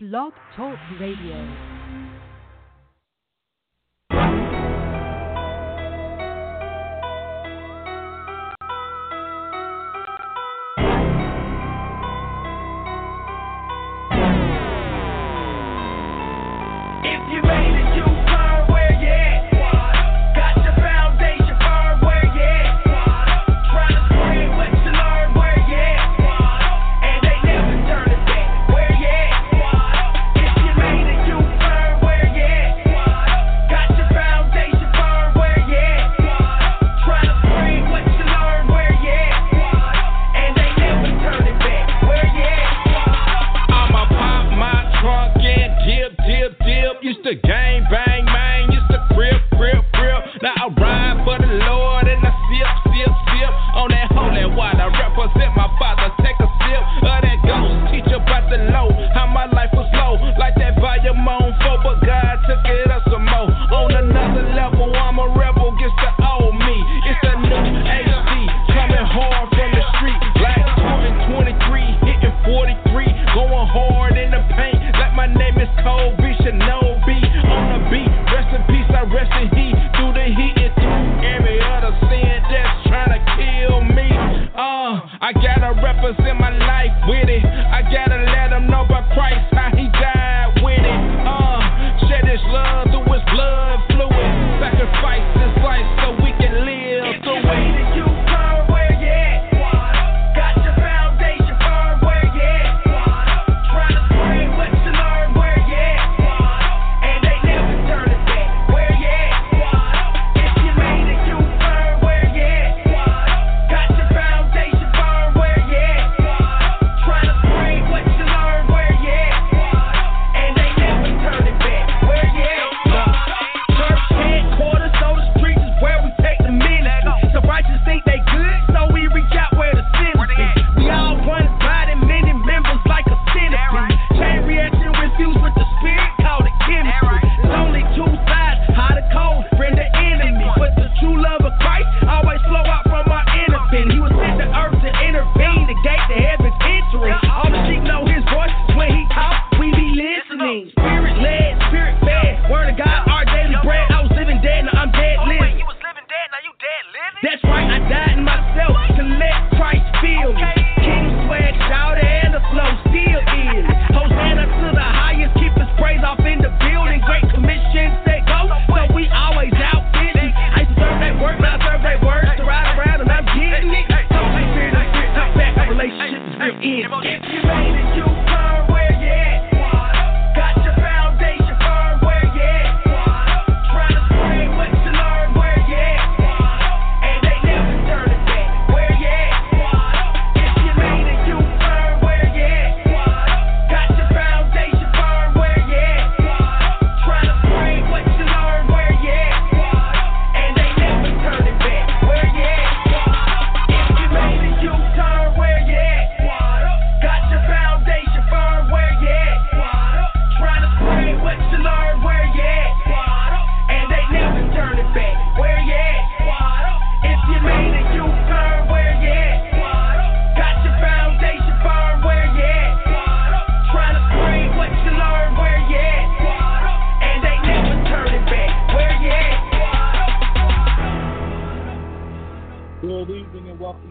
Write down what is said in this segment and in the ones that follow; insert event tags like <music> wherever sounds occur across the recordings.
Blog Talk Radio.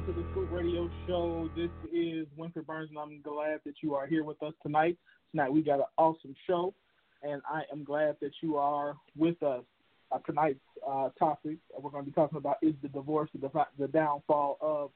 to the Scoop Radio Show. This is Winfred Burns, and I'm glad that you are here with us tonight. Tonight we got an awesome show, and I am glad that you are with us. Uh, tonight's uh, topic we're going to be talking about is the divorce, the, the downfall of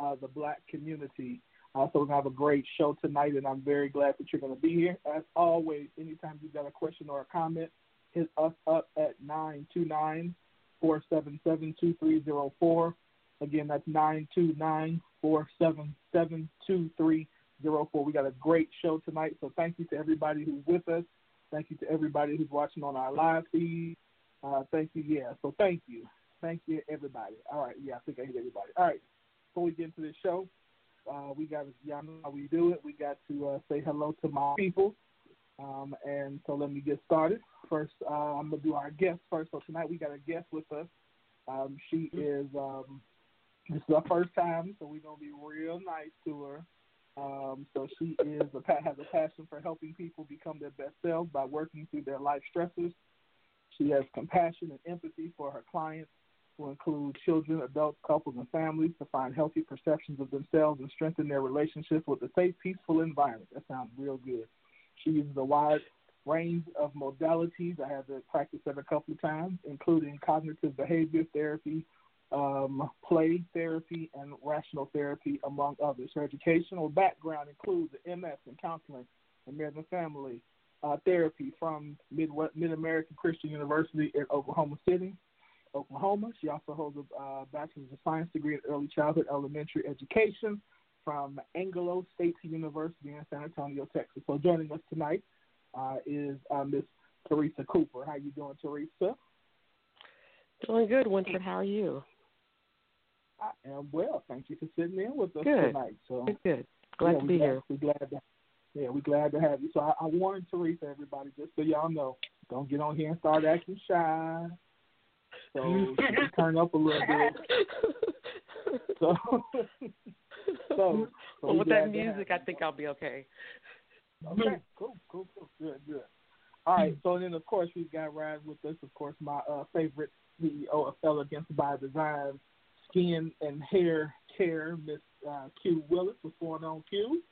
uh, the black community. Uh, so we're going to have a great show tonight, and I'm very glad that you're going to be here. As always, anytime you've got a question or a comment, hit us up at 929 477 2304 Again, that's nine two nine four seven seven two three zero four. We got a great show tonight, so thank you to everybody who's with us. Thank you to everybody who's watching on our live feed. Uh, thank you, yeah. So thank you. Thank you, everybody. All right, yeah, I think I hit everybody. All right, before we get into this show, uh, we got to, y'all know how we do it. We got to uh, say hello to my people. Um, and so let me get started. First, uh, I'm going to do our guest first. So tonight we got a guest with us. Um, she mm-hmm. is um, this is our first time, so we're gonna be real nice to her. Um, so she is a, has a passion for helping people become their best selves by working through their life stresses. She has compassion and empathy for her clients, who include children, adults, couples, and families, to find healthy perceptions of themselves and strengthen their relationships with a safe, peaceful environment. That sounds real good. She uses a wide range of modalities. I have practiced that a couple of times, including cognitive behavior therapy, um, play therapy, and rational therapy, among others. Her educational background includes MS in counseling and and family uh, therapy from Mid American Christian University in Oklahoma City, Oklahoma. She also holds a uh, Bachelor's of Science degree in Early Childhood Elementary Education from Angelo State University in San Antonio, Texas. So joining us tonight uh, is uh, Miss Teresa Cooper. How are you doing, Teresa? Doing good, Winfred. How are you? I am well. Thank you for sitting in with us Good. tonight. So Good, good. Glad yeah, to be glad, here. We're glad to, yeah, we're glad to have you. So I, I warned Teresa, everybody, just so y'all know, don't get on here and start acting shy. So <laughs> turn up a little bit. So, <laughs> so, so well, with that music. I think I'll be okay. Okay, cool, cool, cool, good, good. All right, so then of course we've got riding with us, of course, my uh, favorite CEO of Elegance by Design, Skin and Hair Care, Miss uh, Q Willis. What's going on, Q?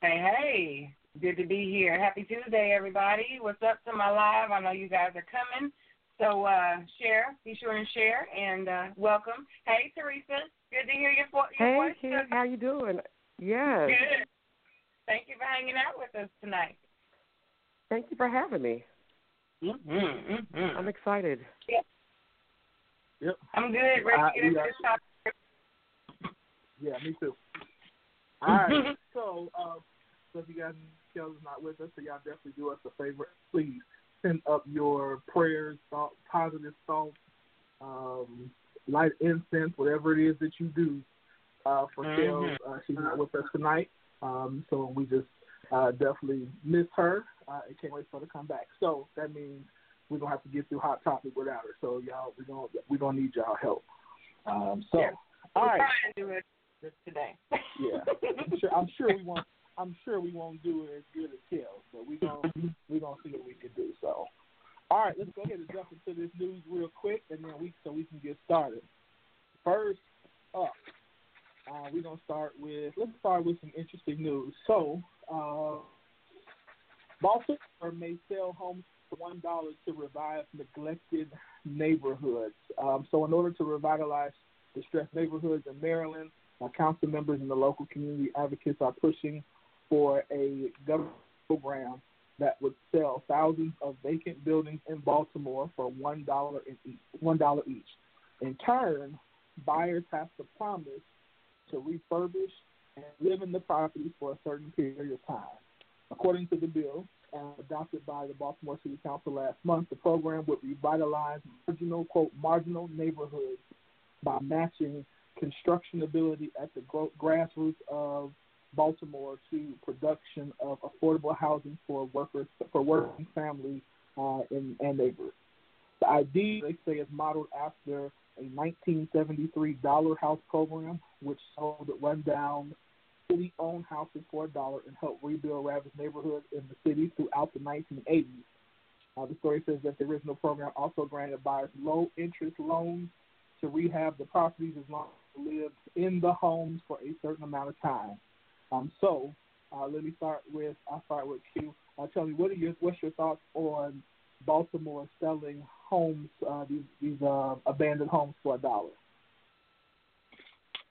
Hey, hey. Good to be here. Happy Tuesday, everybody. What's up to my live? I know you guys are coming. So uh share. Be sure and share and uh welcome. Hey, Teresa. Good to hear your, vo- your Hey, voice. kid, how you doing? Yes. Good. Thank you for hanging out with us tonight. Thank you for having me. Mm-hmm, mm-hmm. I'm excited. Yep. I'm good. Ready to get into this topic. Yeah, me too. <laughs> All right. so, uh, so if you guys Kelly's not with us, so y'all definitely do us a favor. Please send up your prayers, thoughts, positive thoughts, um, light incense, whatever it is that you do uh, for. Kellz. Uh, she's not with us tonight, um, so we just uh, definitely miss her. Uh, and can't wait for her to come back. So that means we're gonna have to get through hot topic without her. So y'all, we're gonna we're gonna need y'all help. Um, so, Yeah. all right. do it today. Yeah, I'm sure. I'm sure we won't. I'm sure we won't do it as good as Kellz, but we gonna we gonna see what we can do. So, all right, let's go ahead and jump into this news real quick, and then we so we can get started. First up, uh, we're gonna start with let's start with some interesting news. So, uh, Baltimore may sell homes for one dollar to revive neglected neighborhoods. Um, so, in order to revitalize distressed neighborhoods in Maryland. Council members and the local community advocates are pushing for a government program that would sell thousands of vacant buildings in Baltimore for one dollar each. One dollar each. In turn, buyers have to promise to refurbish and live in the property for a certain period of time. According to the bill uh, adopted by the Baltimore City Council last month, the program would revitalize marginal quote marginal neighborhoods by matching construction ability at the grassroots of Baltimore to production of affordable housing for workers for working families uh, and, and neighbors. The idea, they say, is modeled after a 1973 dollar house program, which sold rundown city-owned houses for a dollar and helped rebuild ravaged neighborhoods in the city throughout the 1980s. Uh, the story says that the original program also granted buyers low-interest loans to rehab the properties as long as they lived in the homes for a certain amount of time. Um, so uh, let me start with I'll start with Q. Uh, tell me what are your what's your thoughts on Baltimore selling homes uh, these these uh, abandoned homes for a dollar?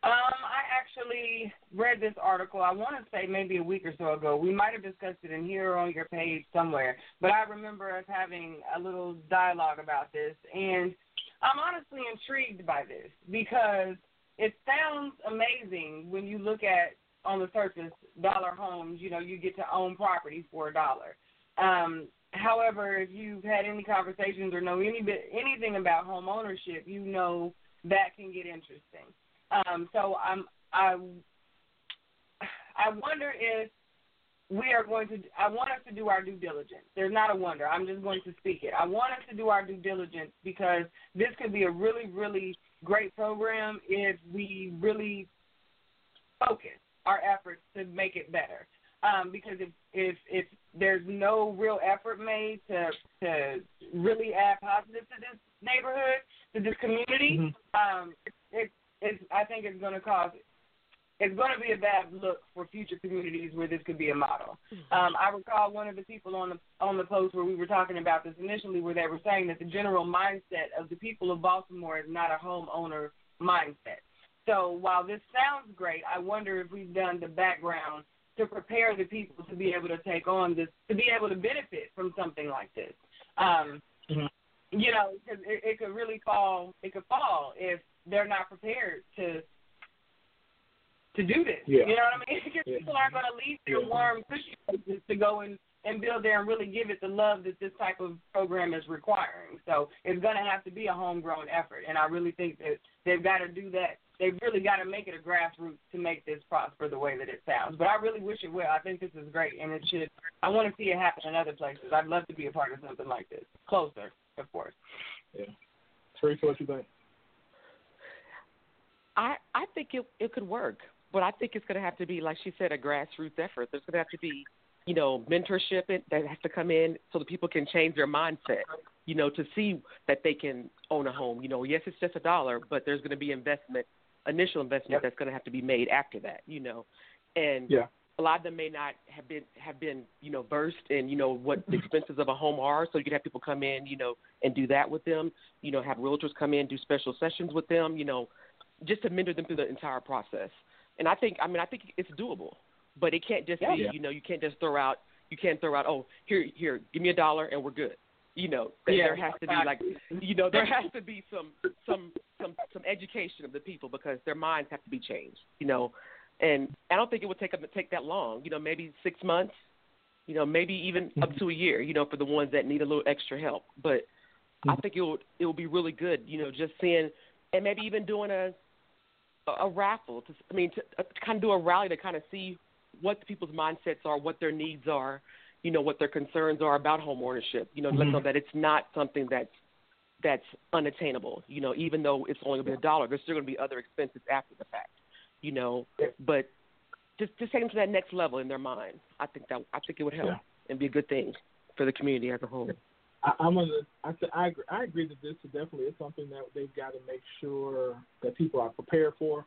Um, I actually read this article. I want to say maybe a week or so ago. We might have discussed it in here or on your page somewhere, but I remember us having a little dialogue about this, and I'm honestly intrigued by this because it sounds amazing when you look at on the surface dollar homes. You know, you get to own property for a dollar. Um, however, if you've had any conversations or know any bit anything about home ownership, you know that can get interesting. Um, so I'm I I wonder if we are going to I want us to do our due diligence. There's not a wonder. I'm just going to speak it. I want us to do our due diligence because this could be a really really great program if we really focus. our efforts to make it better. Um, because if if if there's no real effort made to to really add positive to this neighborhood, to this community, Mhm. um, it it's I think it's going to cause it's going to be a bad look for future communities where this could be a model. Um, I recall one of the people on the on the post where we were talking about this initially, where they were saying that the general mindset of the people of Baltimore is not a homeowner mindset. So while this sounds great, I wonder if we've done the background to prepare the people to be able to take on this, to be able to benefit from something like this. Um, Mhm. You know, because it, it could really fall. It could fall if they're not prepared to to do this. Yeah. You know what I mean? <laughs> Because Yeah. people aren't going to leave their Yeah. warm, cushy places to go and and build there and really give it the love that this type of program is requiring. So it's going to have to be a homegrown effort, and I really think that they've got to do that. They've really got to make it a grassroots to make this prosper the way that it sounds. But I really wish it will. I think this is great, and it should. I want to see it happen in other places. I'd love to be a part of something like this, closer, of course. Yeah. Teresa, what you think? I I think it it could work, but I think it's going to have to be, like she said, a grassroots effort. There's going to have to be, you know, mentorship that has to come in so that people can change their mindset. You know, to see that they can own a home. You know, yes, it's just a dollar, but there's going to be investment, initial investment Yep. that's going to have to be made after that. You know, and Yeah. a lot of them may not have been have been you know versed in you know what the expenses of a home are. So you could have people come in, you know, and do that with them. You know, have realtors come in, do special sessions with them. You know, just to mentor them through the entire process. And I think, I mean, I think it's doable, but it can't just Yeah. be, you know, you can't just throw out, you can't throw out, oh, here, here, give me a dollar and we're good. You know, there- Yeah. there has to be like, you know, there has to be some, some, some, some education of the people because their minds have to be changed. You know, and I don't think it would take take that long. You know, maybe six months. You know, maybe even mm-hmm. up to a year. You know, for the ones that need a little extra help. But I mm-hmm. think it will it will be really good. You know, just seeing and maybe even doing a a, raffle. To, I mean, to, uh, to kind of do a rally to kind of see what the people's mindsets are, what their needs are, you know, what their concerns are about home ownership. You know, to let them know that it's not something that's that's unattainable. You know, even though it's only going to be a dollar, there's still going to be other expenses after the fact. You know, but just just take them to that next level in their mind. I think that I think it would help Yeah. and be a good thing for the community as a whole. I, I'm gonna. I, I agree. I agree that this is definitely is something that they've got to make sure that people are prepared for.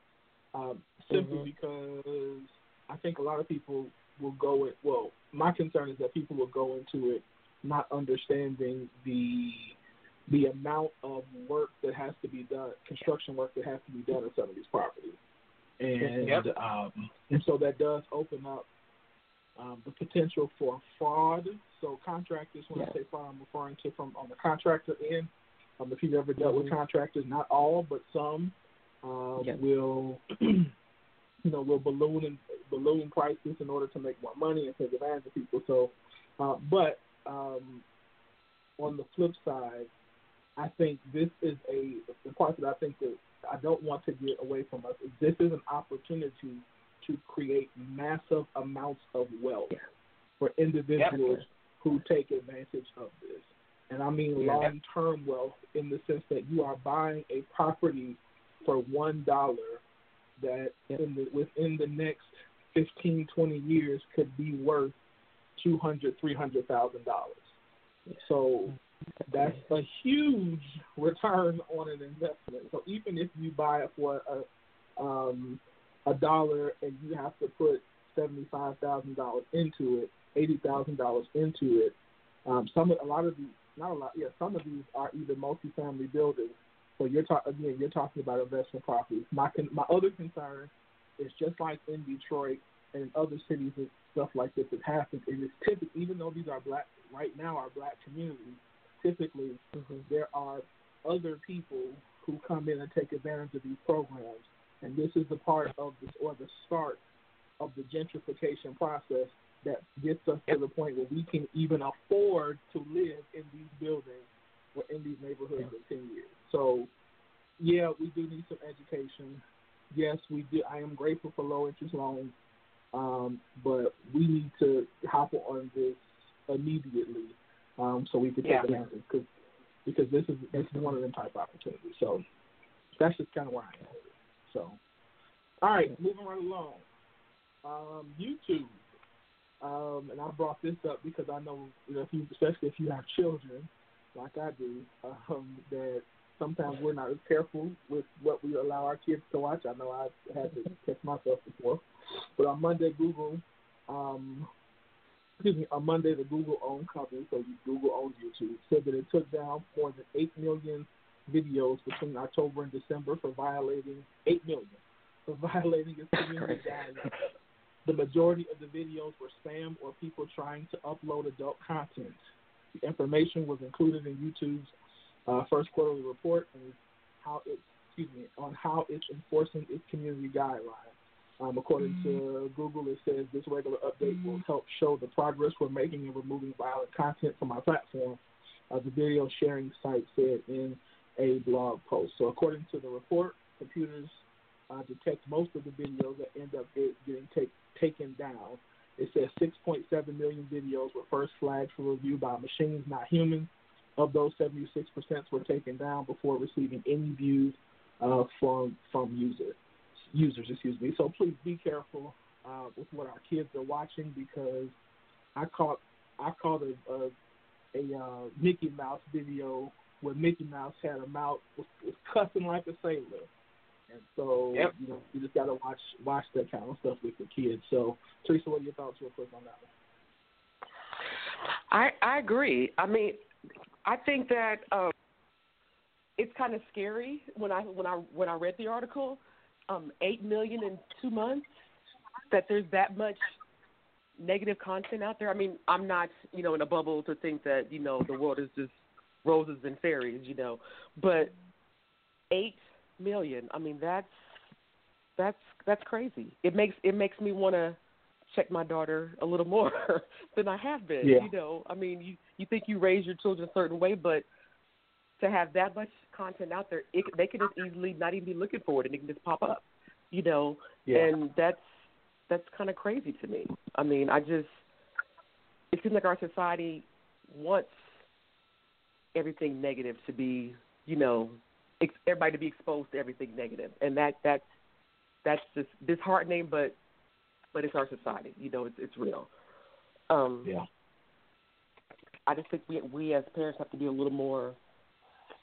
Um, simply Mhm. because I think a lot of people will go it. Well, my concern is that people will go into it not understanding the the amount of work that has to be done, construction work that has to be done on some of these properties, and Yep. um, and so that does open up um, the potential for fraud. So contractors, when I say fraud, I'm referring to from on the contractor end. Um, if you've ever dealt with Mhm. contractors, not all, but some um, Yeah. will, <clears throat> you know, will balloon and balloon prices in order to make more money and take advantage of people. So, uh, but um, on the flip side, I think this is a the part that I think that I don't want to get away from us this is an opportunity to create massive amounts of wealth for individuals who take advantage of this. And I mean Yeah. long term wealth in the sense that you are buying a property for one dollar that in the within the next fifteen, twenty years could be worth two hundred, three hundred thousand dollars. So that's a huge return on an investment. So even if you buy it for a um, a dollar and you have to put seventy five thousand dollars into it, eighty thousand dollars into it, um, some a lot of these not a lot, yeah, some of these are either multifamily buildings. So you're talking again, you're talking about investment properties. My con- my other concern is just like in Detroit and in other cities and stuff like this that happens. It is typically even though these are black right now are black communities, typically there are other people who come in and take advantage of these programs, and this is the part of this or the start of the gentrification process that gets us to the point where we can even afford to live in these buildings or in these neighborhoods in ten years. So, yeah, we do need some education. Yes, we do. I am grateful for low interest loans, um, but we need to hop on this immediately um, so we can take Yeah. advantage because because this is this is one of them type opportunities. So that's just kind of where I am. So, all right, moving right along. um, YouTube. Um, and I brought this up because I know, you know, if you, especially if you have children, like I do, um, that sometimes we're not as careful with what we allow our kids to watch. I know I've had to catch myself before. But on Monday, Google, um, excuse me, on Monday, the Google-owned company, so Google owns YouTube, said that it took down more than 8 million videos between October and December for violating 8 million for <laughs> violating its community guidelines. The majority of the videos were spam or people trying to upload adult content. The information was included in YouTube's uh, first quarterly report and how it, excuse me, on how it's enforcing its community guidelines. Um, according to Google, it says this regular update will help show the progress we're making in removing violent content from our platform. Uh, the video sharing site said in a blog post. So, according to the report, computers uh, detect most of the videos that end up get, getting take, taken down. It says 6.7 million videos were first flagged for review by machines, not humans. Of those, 76% were taken down before receiving any views uh, from from users. Users, excuse me. So please be careful uh, with what our kids are watching because I caught I caught a a, a uh, Mickey Mouse video where Mickey Mouse had a mouth was, was cussing like a sailor. And so Yep. you know you just gotta watch watch that kind of stuff with your kids. So Teresa, what are your thoughts real quick on that one? I I agree. I mean, I think that um, it's kind of scary when I when I when I read the article, um, eight million in two months, that there's that much negative content out there. I mean, I'm not you know in a bubble to think that you know the world is just roses and fairies, you know, but eight million. I mean, that's that's that's crazy. It makes it makes me want to check my daughter a little more <laughs> than I have been. Yeah. You know, I mean, you you think you raise your children a certain way, but to have that much content out there, it, they could just easily not even be looking for it, and it can just pop up. You know, Yeah. and that's that's kind of crazy to me. I mean, I just it seems like our society wants everything negative to be, you know, ex- everybody to be exposed to everything negative, and that that's that's just disheartening, but but it's our society. You know, it's it's real. Um, Yeah. I just think we we as parents have to be a little more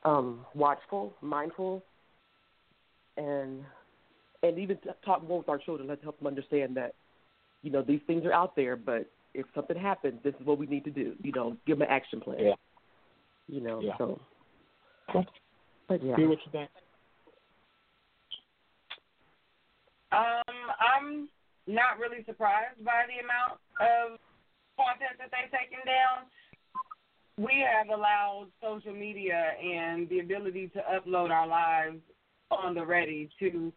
um, watchful, mindful, and and even talk more with our children. Let's help them understand that you know these things are out there, but if something happens, this is what we need to do. You know, give them an action plan. Yeah. You know, Yeah. so. Cool. But yeah. Hear what you think? Um, I'm not really surprised by the amount of content that they've taken down. We have allowed social media and the ability to upload our lives on the ready to,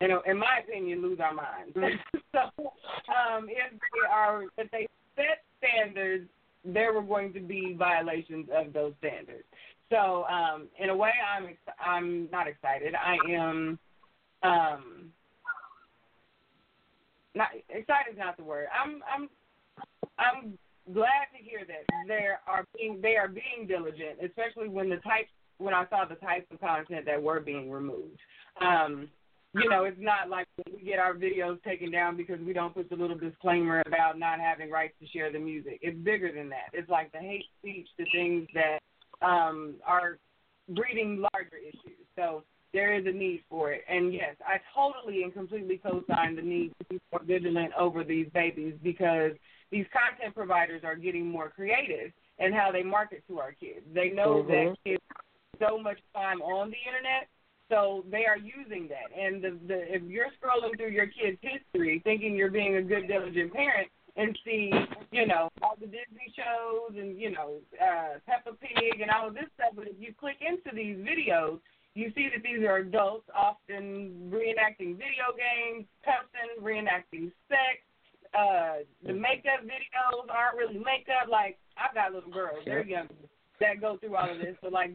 you know, in my opinion, lose our minds. <laughs> so, um, if they are, if they set standards, there were going to be violations of those standards. So, um, in a way, I'm ex- I'm not excited. I am um, not excited is not the word. I'm I'm I'm glad to hear that they are being they are being diligent, especially when the types when I saw the types of content that were being removed. Um, you know, it's not like we get our videos taken down because we don't put the little disclaimer about not having rights to share the music. It's bigger than that. It's like the hate speech, the things that um, are breeding larger issues. So there is a need for it. And yes, I totally and completely co-sign the need to be more vigilant over these babies because these content providers are getting more creative in how they market to our kids. They know Mhm. that kids so much time on the internet, so they are using that. And the, the if you're scrolling through your kid's history thinking you're being a good diligent parent and see, you know, all the Disney shows and, you know, uh Peppa Pig and all of this stuff, but if you click into these videos, you see that these are adults often reenacting video games, cussing, reenacting sex. Uh, the makeup videos aren't really makeup. Like I've got little girls, they're young, that go through all of this. So like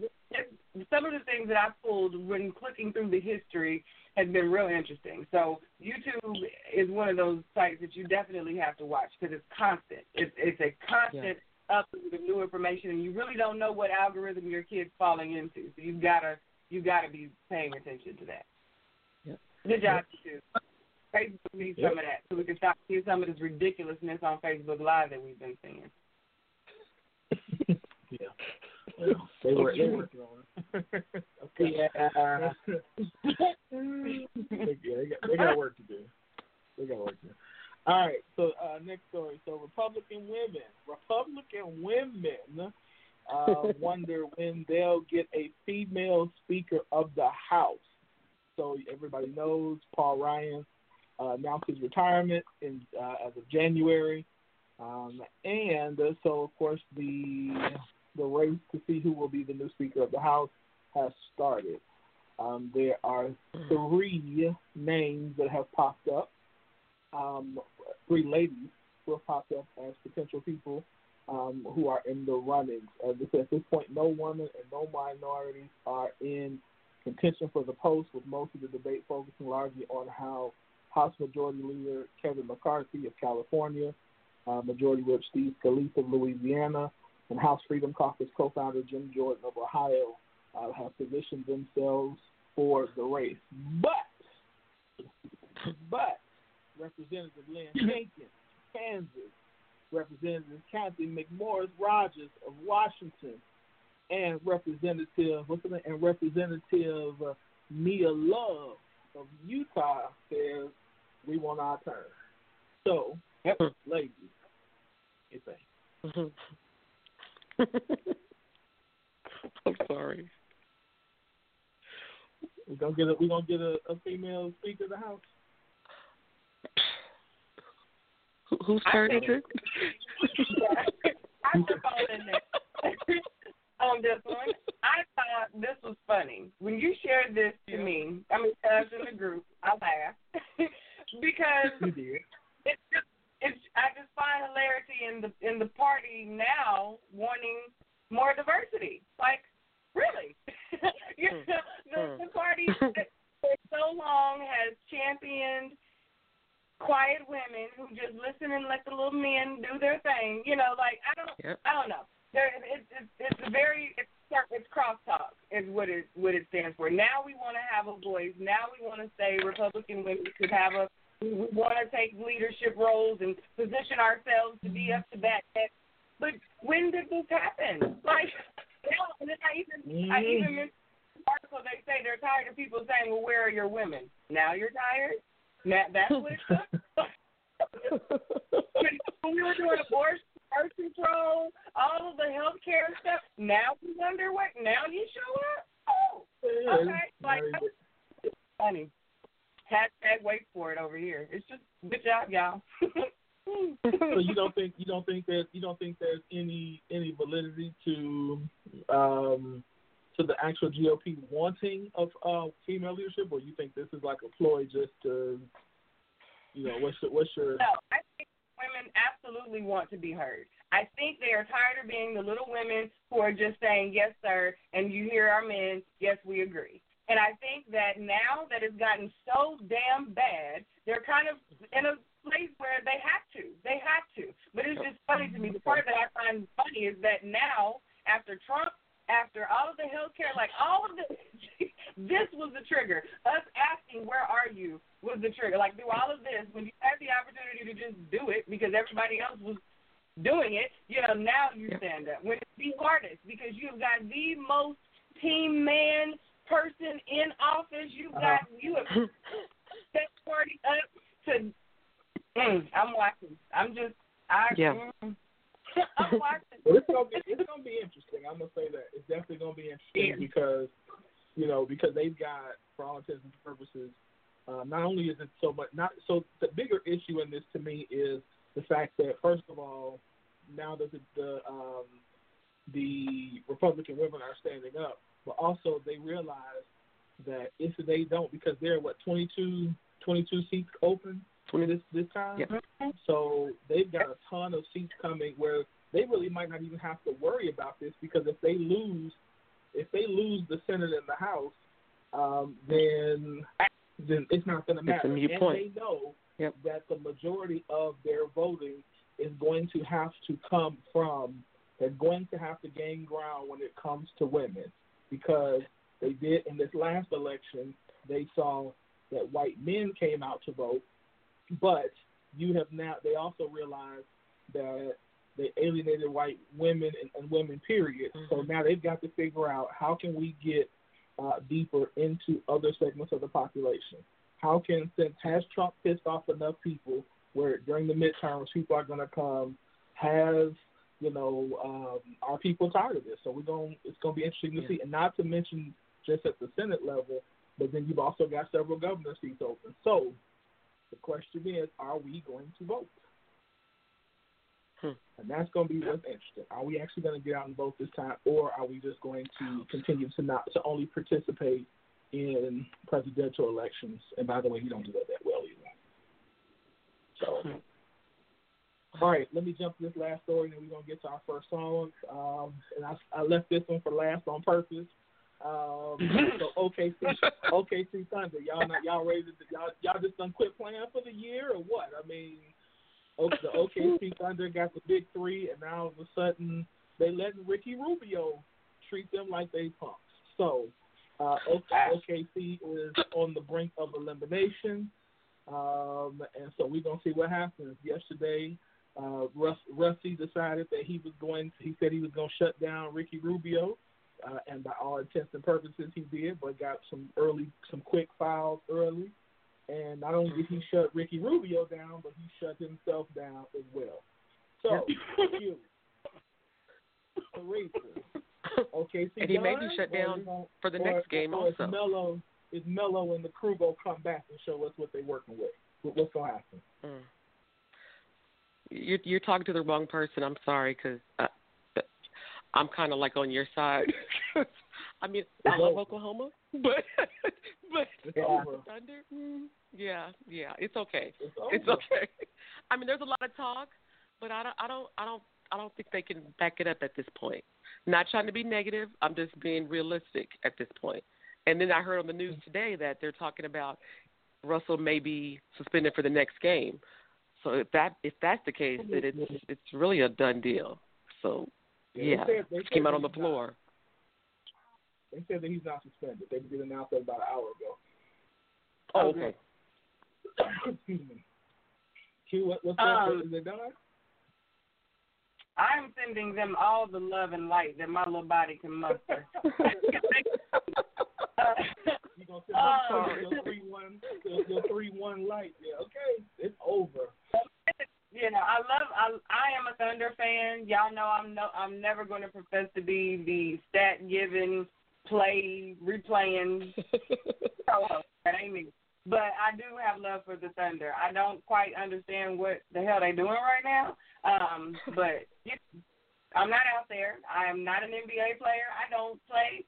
some of the things that I pulled when clicking through the history has been real interesting. So YouTube is one of those sites that you definitely have to watch because it's constant. It's it's a constant upload of new information, and you really don't know what algorithm your kid's falling into. So you've gotta you gotta be paying attention to that. Yep. Good job, you two. Facebook needs Yep. some of that so we can stop seeing some of this ridiculousness on Facebook Live that we've been seeing. Yeah. <laughs> They were they on okay. Yeah. they, yeah, they, got, they got work to do. They got work to do. All right. So uh, next story. So Republican women, Republican women, uh, <laughs> wonder when they'll get a female Speaker of the House. So everybody knows Paul Ryan uh, announced his retirement in uh, as of January, um, and uh, so of course the the race to see who will be the new Speaker of the House has started. Um, there are three names that have popped up. Um, three ladies who have popped up as potential people um, who are in the runnings. Said, at this point, no women and no minorities are in contention for the post, with most of the debate focusing largely on how House Majority Leader Kevin McCarthy of California, uh, Majority Whip Steve Scalise of Louisiana, and House Freedom Caucus co-founder Jim Jordan of Ohio uh, have positioned themselves for the race. But, but Representative Lynn Jenkins, Kansas, Representative Cathy McMorris Rodgers of Washington, and Representative what's her name? And Representative uh, Mia Love of Utah says we want our turn. So, Yep. ladies, it's a <laughs> I'm sorry. we gonna get a we gonna get a, a female speaker of the house. Who, whose turn is it? I took all in there. on this one, I thought this was funny. When you shared this to me, I mean, us in the group, I laughed <laughs> because it's just, it's. I just find hilarity in the in the party now wanting more diversity. Like, really, <laughs> you hmm. know, the, hmm. the party <laughs> for so long has championed quiet women who just listen and let the little men do their thing. You know, like I don't, Yep. I don't know. There, it's it's it's a very it's it's crosstalk is what it what it stands for. Now we want to have a voice. Now we want to say Republican women should have a. We want to take leadership roles and position ourselves to be up to bat. But when did this happen? Like, now, and then I even I mm. even mentioned the article they say they're tired of people saying, "Well, where are your women?" Now you're tired. Now that's what it took. <laughs> <laughs> when we were doing abortion, birth control, all of the health care stuff. Now we wonder what. Now you show up. Oh, okay. Like it's funny. Hashtag wait for it over here. It's just good job, y'all. so you <laughs> don't think you don't think that you don't think there's any any validity to um to the actual GOP wanting of uh female leadership, or you think this is like a ploy just to you know what's your, what's your No, I think women absolutely want to be heard. I think they are tired of being the little women who are just saying yes, sir, and you hear our men, yes, we agree. And I think that now that it's gotten so damn bad, they're kind of in a place where they have to. They have to. But it's just funny to me. The part that I find funny is that now, after Trump, after all of the health care, like all of the, <laughs> this was the trigger. Us asking, where are you, was the trigger. Like, through all of this, when you had the opportunity to just do it because everybody else was doing it, you know, now you stand up. When it's the hardest because you've got the most team man person in office. You've got, you have <laughs> set party up to, mm, I'm watching. I'm just, I, Yeah. mm, <laughs> I'm watching. Well, it's gonna be it's gonna be interesting. I'm gonna say that it's definitely gonna be interesting Yeah. because you know because they've got for all intents and purposes. Uh, not only is it so much not so the bigger issue in this to me is the fact that first of all now that the, the um, the Republican women are standing up, but also they realize that if they don't because there are what 22, 22 seats open this this time. Yeah. So they've got a ton of seats coming where they really might not even have to worry about this because if they lose, if they lose the Senate and the House, um, then then it's not going to It's a matter. and point. they know Yep. that the majority of their voting is going to have to come from. They're going to have to gain ground when it comes to women because they did in this last election. They saw that white men came out to vote, but you have now. They also realized that they alienated white women and, and women. Period. So Mhm. now they've got to figure out how can we get uh, deeper into other segments of the population. How can since has Trump pissed off enough people where during the midterms people are going to come has you know um, are people tired of this? So we're going it's going to be interesting to Yeah. see, and not to mention just at the Senate level, but then you've also got several governor seats open. So the question is, are we going to vote? Hmm. And that's going to be what's interesting. Are we actually going to get out and vote this time, or are we just going to continue to not to only participate in presidential elections? And by the way, you don't do that that well either. So, Hmm. All right, let me jump to this last story, and then we're gonna get to our first song. Um, and I, I left this one for last on purpose. Um, <laughs> so OKC, OKC Thunder, y'all not y'all ready to y'all y'all just done quit playing for the year or what? I mean, the OKC Thunder got the big three, and now all of a sudden they letting Ricky Rubio treat them like they punks. So uh, OKC is on the brink of elimination, um, and so we're gonna see what happens. Yesterday, uh, Russ, Rusty decided that he was going. he said he was gonna shut down Ricky Rubio. Uh, and by all intents and purposes, he did, but got some early, some quick fouls early. And not only did he shut Ricky Rubio down, but he shut himself down as well. So, you, okay, see, And he may be shut down for the next game or also. Is Melo, is Melo and the crew gonna come back and show us what they're working with? What's gonna happen? Mm. You're you're talking to the wrong person. I'm sorry, because uh, I'm kind of like on your side. <laughs> I mean, I love Oklahoma, <laughs> but but over. <laughs> Thunder, mm, yeah, yeah, it's okay. It's. It's okay. I mean, there's a lot of talk, but I don't, I don't, I don't, I don't think they can back it up at this point. Not trying to be negative. I'm just being realistic at this point. And then I heard on the news today that they're talking about Russell may be suspended for the next game. So if that if that's the case, then it's it's really a done deal. So yeah, they said, they it came out on the he's not- floor. They said that he's not suspended. They did announce that about an hour ago. Oh, okay. <coughs> Excuse me. Q, what, what's Um, up? Is it done? I'm sending them all the love and light that my little body can muster. <laughs> <laughs> You gonna send Oh. them your three one, your, your three one light? Yeah, okay, it's over. you know, I love. I I am a Thunder fan. Y'all know I'm no. I'm never going to profess to be the stat giving, play replaying <laughs> co-host. That ain't me. But I do have love for the Thunder. I don't quite understand what the hell they doing right now. Um, but you I'm not out there. I am not an NBA player. I don't play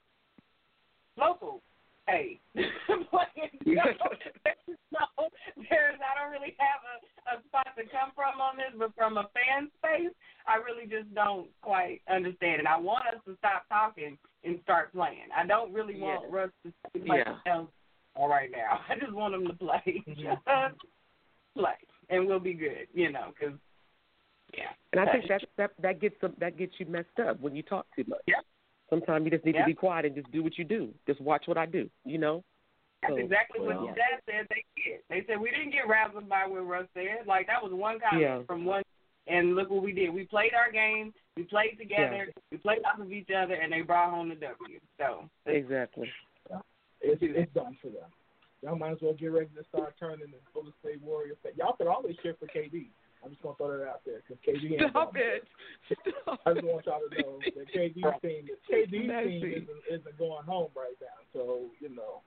local. Hey, playing. so there's I don't really have a, a spot to come from on this, but from a fan space, I really just don't quite understand it. I want us to stop talking and start playing. I don't really want Yeah. Russ to like Yeah. else all right now. <laughs> I just want him to play, <laughs> mm-hmm. just play, and we'll be good. You know, because yeah. And I think that that that gets that gets you messed up when you talk too much. Yep. Sometimes you just need Yep. to be quiet and just do what you do. Just watch what I do. You know. That's So, exactly what well, your dad said they did. They said we didn't get razzled by what Russ said. Like that was one comment Yeah. from one and look what we did. We played our game, we played together, we played off of each other and they brought home the W. So Exactly. It's, it's done for them. Y'all might as well get ready to start turning the Golden State Warriors. Y'all could always cheer for KD. I'm just gonna throw that out there because KD ain't Stop going it. Stop <laughs> I just want y'all to know that KD's team, KD's Messy. team isn't, isn't going home right now. So you know.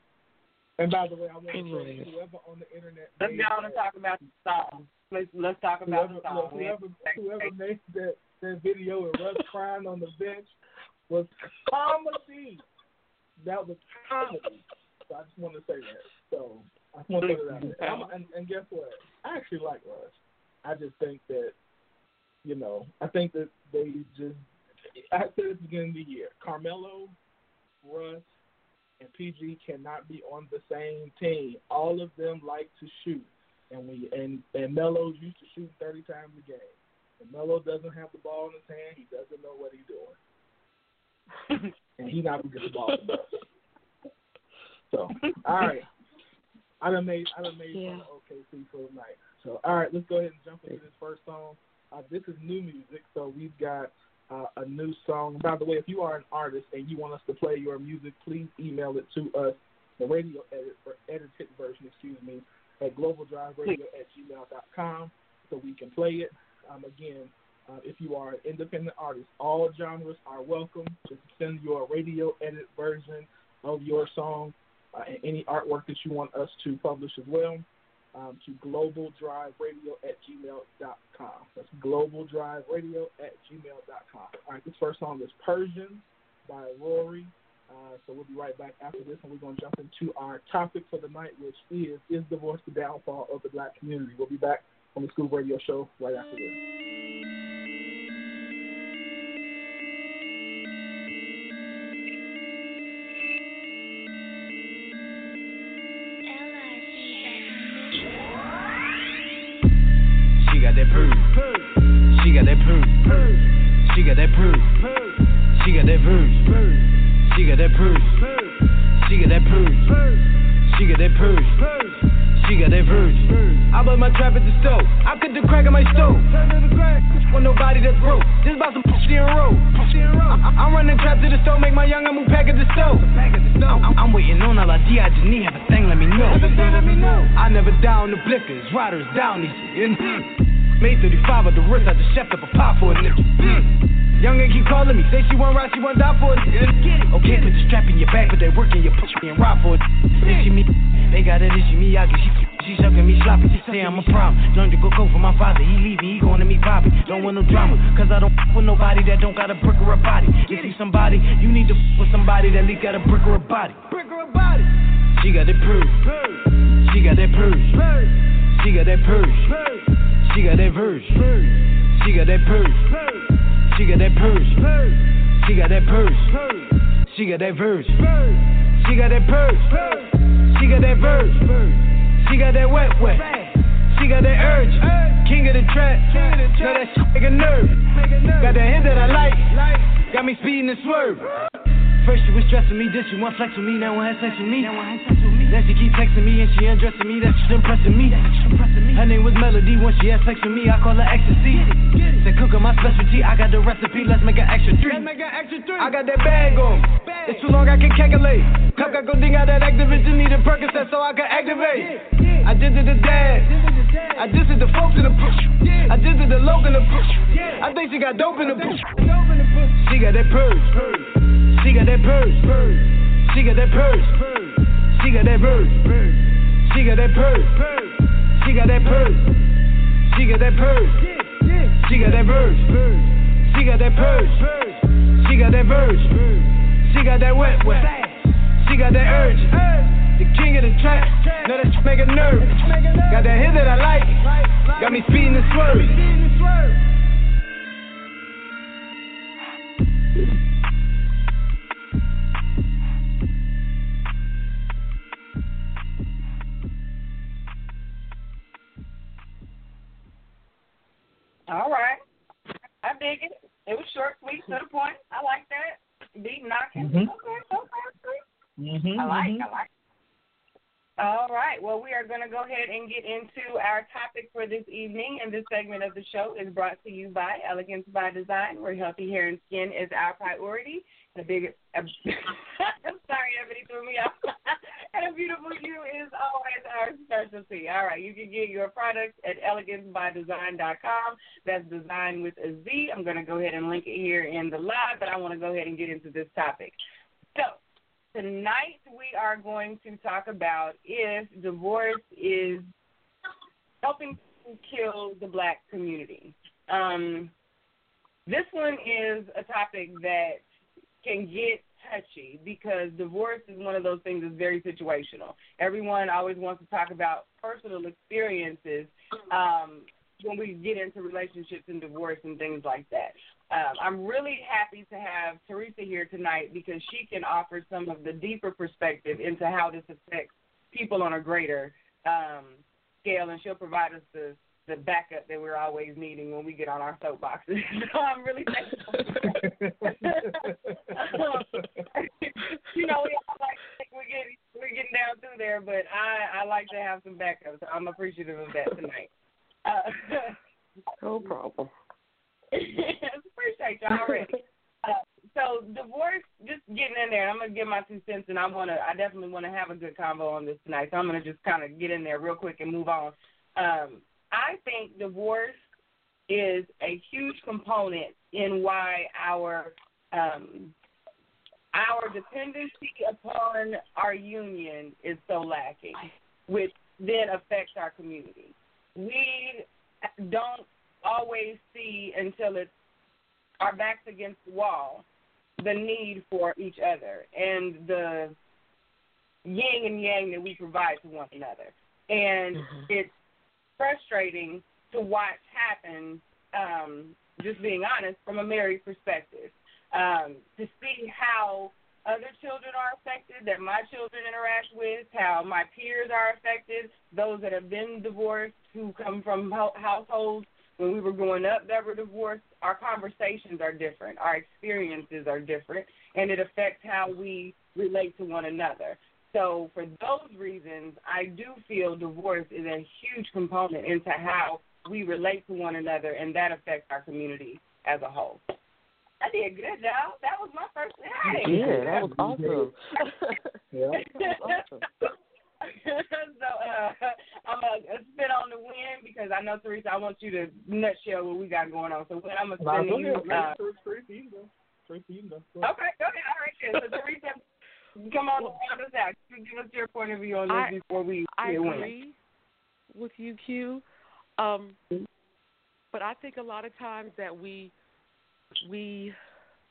And by the way, I want to say whoever on the internet, let's made go on and talk about the song. Let's let's talk about whoever, the song. look, whoever, whoever made that that video of Russ crying on the bench was comedy. That was comedy. So I just want to say that. So I just want to put it out there. And, and guess what? I actually like Russ. I just think that, you know, I think that they just. I said at the beginning of the year, Carmelo, Russ, and PG cannot be on the same team. All of them like to shoot, and we and and Melo's used to shoot thirty times a game. And Melo doesn't have the ball in his hand. He doesn't know what he's doing, <laughs> and he not gonna get the ball. So all right, I done made I done made Yeah. fun of OKC for the night. So, all right, let's go ahead and jump into this first song. Uh, this is new music, so we've got uh, a new song. By the way, if you are an artist and you want us to play your music, please email it to us, the radio edit, or edited version, excuse me, at globaldriveradio at gmail.com so we can play it. Um, again, uh, if you are an independent artist, all genres are welcome. Just send your radio edit version of your song uh, and any artwork that you want us to publish as well um, to globaldriveradio at gmail.com. That's globaldriveradio at gmail.com. All right, this first song is Persian by Rory. Uh, so we'll be right back after this, and we're going to jump into our topic for the night, which is Is Divorce the Downfall of the Black Community? We'll be back on the Scoop Radio Show right after this. I trap at the stove. I cut the crack in my stove. Want nobody that's broke. This about some pussy and roll. I'm running trap to the stove, make my young move pack at the stove. I'm, I'm waiting on all I D. I just need have a thing, let me know. I never down the blickers, riders down these. And, mm. Made 35 of the wrist, I just chefed up a pot for a nigga. Mm. Youngin' keep calling me, say she want ride, she want die for it. Okay, put the strap in your back, put that work in your push me and ride for it. They me, they got that issue, me, I get she, she sucking me sloppy. Say I'm a problem. Learned to go cold for my father, he leaving, he going to me poppy. Don't want no drama, cause I don't f with nobody that don't got a brick or a body. You see somebody, you need to f with somebody that at least got a brick or a body. Brick or a body. She got that purse. She got that purse. She got that purse. She got that verse. She got that purse. She got that purse. She got that purse. She got that verse. She got that purse. She got that verse. She got that wet wet. She got that urge. King of the trap. Know that shit make a nerve. Got that hit that I like. Got me speeding and swerve. First she was stressing me, then she want flex with me, now want have sex with me. Then she keep texting me and she undressing me, that's just impressing me. Her name was Melody, when she had sex with me, I call her ecstasy. Said cooking my specialty, I got the recipe, let's make an extra three. I got that bag on, it's too long I can calculate. Cup got go ding out that Actavis, need a Percocet so I can activate. I did it to dad, I did it to folks in the push. I did it to in the push. I think she got dope in the push. She got that purse. She got that purse. She got that purse. She got that purse. She got that purse. She got that purse. She got that purse. She got that verse. She got that purse. She got that verse. She got that wet wet. She got that urge. The king of the trap. Know that make a nerve. Got that hit that I like. Got me speeding and swerving. All right. I dig it. It was short, sweet, to the point. I like that. Beat knocking. Mhm. Okay, okay. Mm-hmm, I like, I like. All right. Well, we are going to go ahead and get into our topic for this evening. And this segment of the show is brought to you by Elegance by Design, where healthy hair and skin is our priority. The big, <laughs> I'm sorry, Ebony threw me off. <laughs> and a beautiful you is always our specialty. All right. You can get your products at elegancebydesign.com. That's design with a Z. I'm going to go ahead and link it here in the live, but I want to go ahead and get into this topic. So, tonight we are going to talk about if divorce is helping to kill the black community. Um, this one is a topic that can get touchy because divorce is one of those things that's very situational. Everyone always wants to talk about personal experiences um, when we get into relationships and divorce and things like that. Um, I'm really happy to have Teresa here tonight because she can offer some of the deeper perspective into how this affects people on a greater um, scale, and she'll provide us the the backup that we're always needing when we get on our soapboxes. <laughs> so I'm really thankful. <laughs> you know, we all like we're getting we're getting down through there, but I I like to have some backup. So I'm appreciative of that tonight. Uh, No problem. <laughs> appreciate you already. Uh, so divorce, just getting in there. I'm gonna give my two cents, and I wanna, I definitely want to have a good convo on this tonight. So I'm gonna just kind of get in there real quick and move on. Um, I think divorce is a huge component in why our um, our dependency upon our union is so lacking, which then affects our community. We don't always see until it's our backs against the wall the need for each other and the yin and yang that we provide to one another. And Mhm. it's frustrating to watch happen, um, just being honest, from a married perspective. Um, to see how other children are affected, that my children interact with, how my peers are affected, those that have been divorced, who come from ho- households when we were growing up that were divorced, our conversations are different, our experiences are different, and it affects how we relate to one another. So, for those reasons, I do feel divorce is a huge component into how we relate to one another, and that affects our community as a whole. I did good, y'all. That was my first thing. <laughs> Yeah, that was awesome. Yeah. That was <laughs> awesome. so uh, I'm gonna spit on the wind because I know Teresa. I want you to nutshell what we got going on. So when I'm gonna Nah, spin go you. Uh, Teresa, you can go. Teresa, you go. Go okay, go ahead. All right, good. So Teresa, come on, round us out. Give us your point of view on this I- before we I get winning. agree with you, Q. Um, but I think a lot of times that we we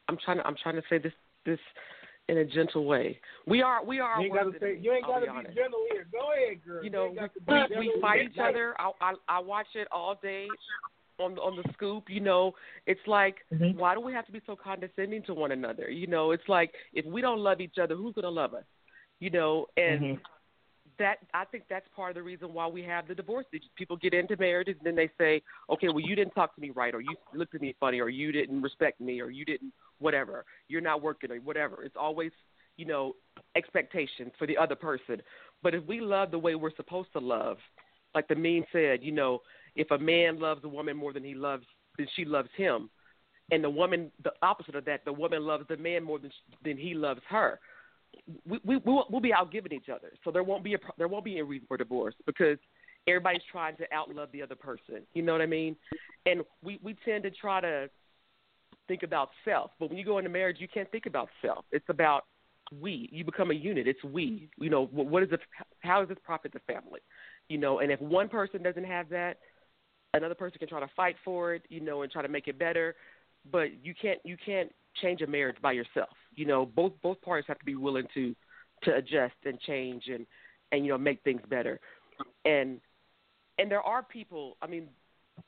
I'm trying to I'm trying to say this this in a gentle way. We are we are You ain't gotta say. You ain't gotta be be gentle here. Go ahead, girl. You know, ain't got we, we fight each other. I, I I watch it all day on on the scoop. You know, it's like Mhm. why do we have to be so condescending to one another? You know, it's like if we don't love each other, who's gonna love us? You know, and Mhm. That I think that's part of the reason why we have the divorce. People get into marriages and then they say, okay, well you didn't talk to me right, or you looked at me funny, or you didn't respect me, or you didn't whatever. You're not working, or whatever. It's always you know expectations for the other person. But if we love the way we're supposed to love, like the meme said, you know, if a man loves a woman more than he loves than she loves him, and the woman the opposite of that, the woman loves the man more than than he loves her. We we we'll, we'll be out giving each other, so there won't be a there won't be a reason for divorce because everybody's trying to outlove the other person. You know what I mean? And we we tend to try to think about self, but when you go into marriage, you can't think about self. It's about we. You become a unit. It's we. You know what, what is the How does this profit the family? You know, and if one person doesn't have that, another person can try to fight for it. You know, and try to make it better. But you can't you can't change a marriage by yourself. You know, both both parties have to be willing to to adjust and change and and you know make things better. And and there are people. I mean,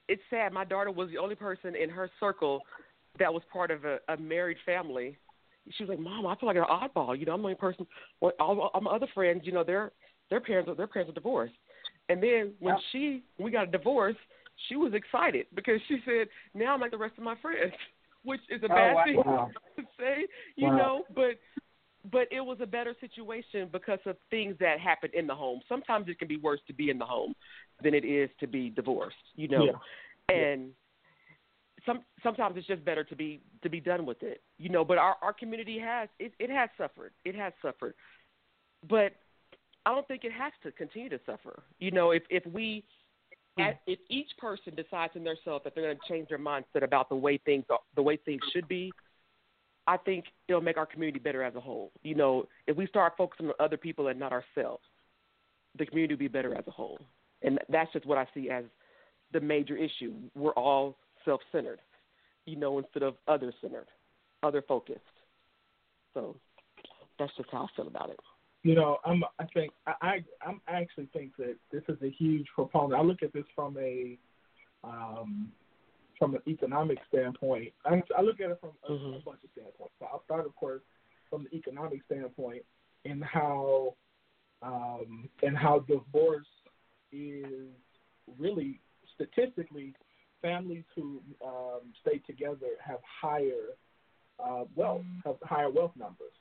it's sad. My daughter was the only person in her circle that was part of a, a married family. She was like, "Mom, I feel like an oddball. You know, I'm the only person. Well, all, all my other friends, you know, their their parents their parents are divorced." And then when Yep. she when we got a divorce, she was excited because she said, "Now I'm like the rest of my friends," which is a Oh, bad wow. thing Wow. <laughs> to say, you Wow. know. But but it was a better situation because of things that happened in the home. Sometimes it can be worse to be in the home than it is to be divorced, you know. Yeah. And some sometimes it's just better to be to be done with it, you know. But our our community has it it has suffered. It has suffered, but I don't think it has to continue to suffer. You know, if if we Hmm. at, if each person decides in themselves that they're going to change their mindset about the way things are, the way things should be, I think it'll make our community better as a whole. You know, if we start focusing on other people and not ourselves, the community will be better as a whole. And that's just what I see as the major issue. We're all self-centered, you know, instead of other-centered, other-focused. So that's just how I feel about it. You know, I'm. I think I. I I'm actually think that this is a huge proponent. I look at this from a, um, from an economic standpoint. I, I look at it from a, a Mhm. bunch of standpoints. So I'll start, of course, from the economic standpoint and how, um, and how divorce is really statistically families who um, stay together have higher uh, wealth, have higher wealth numbers.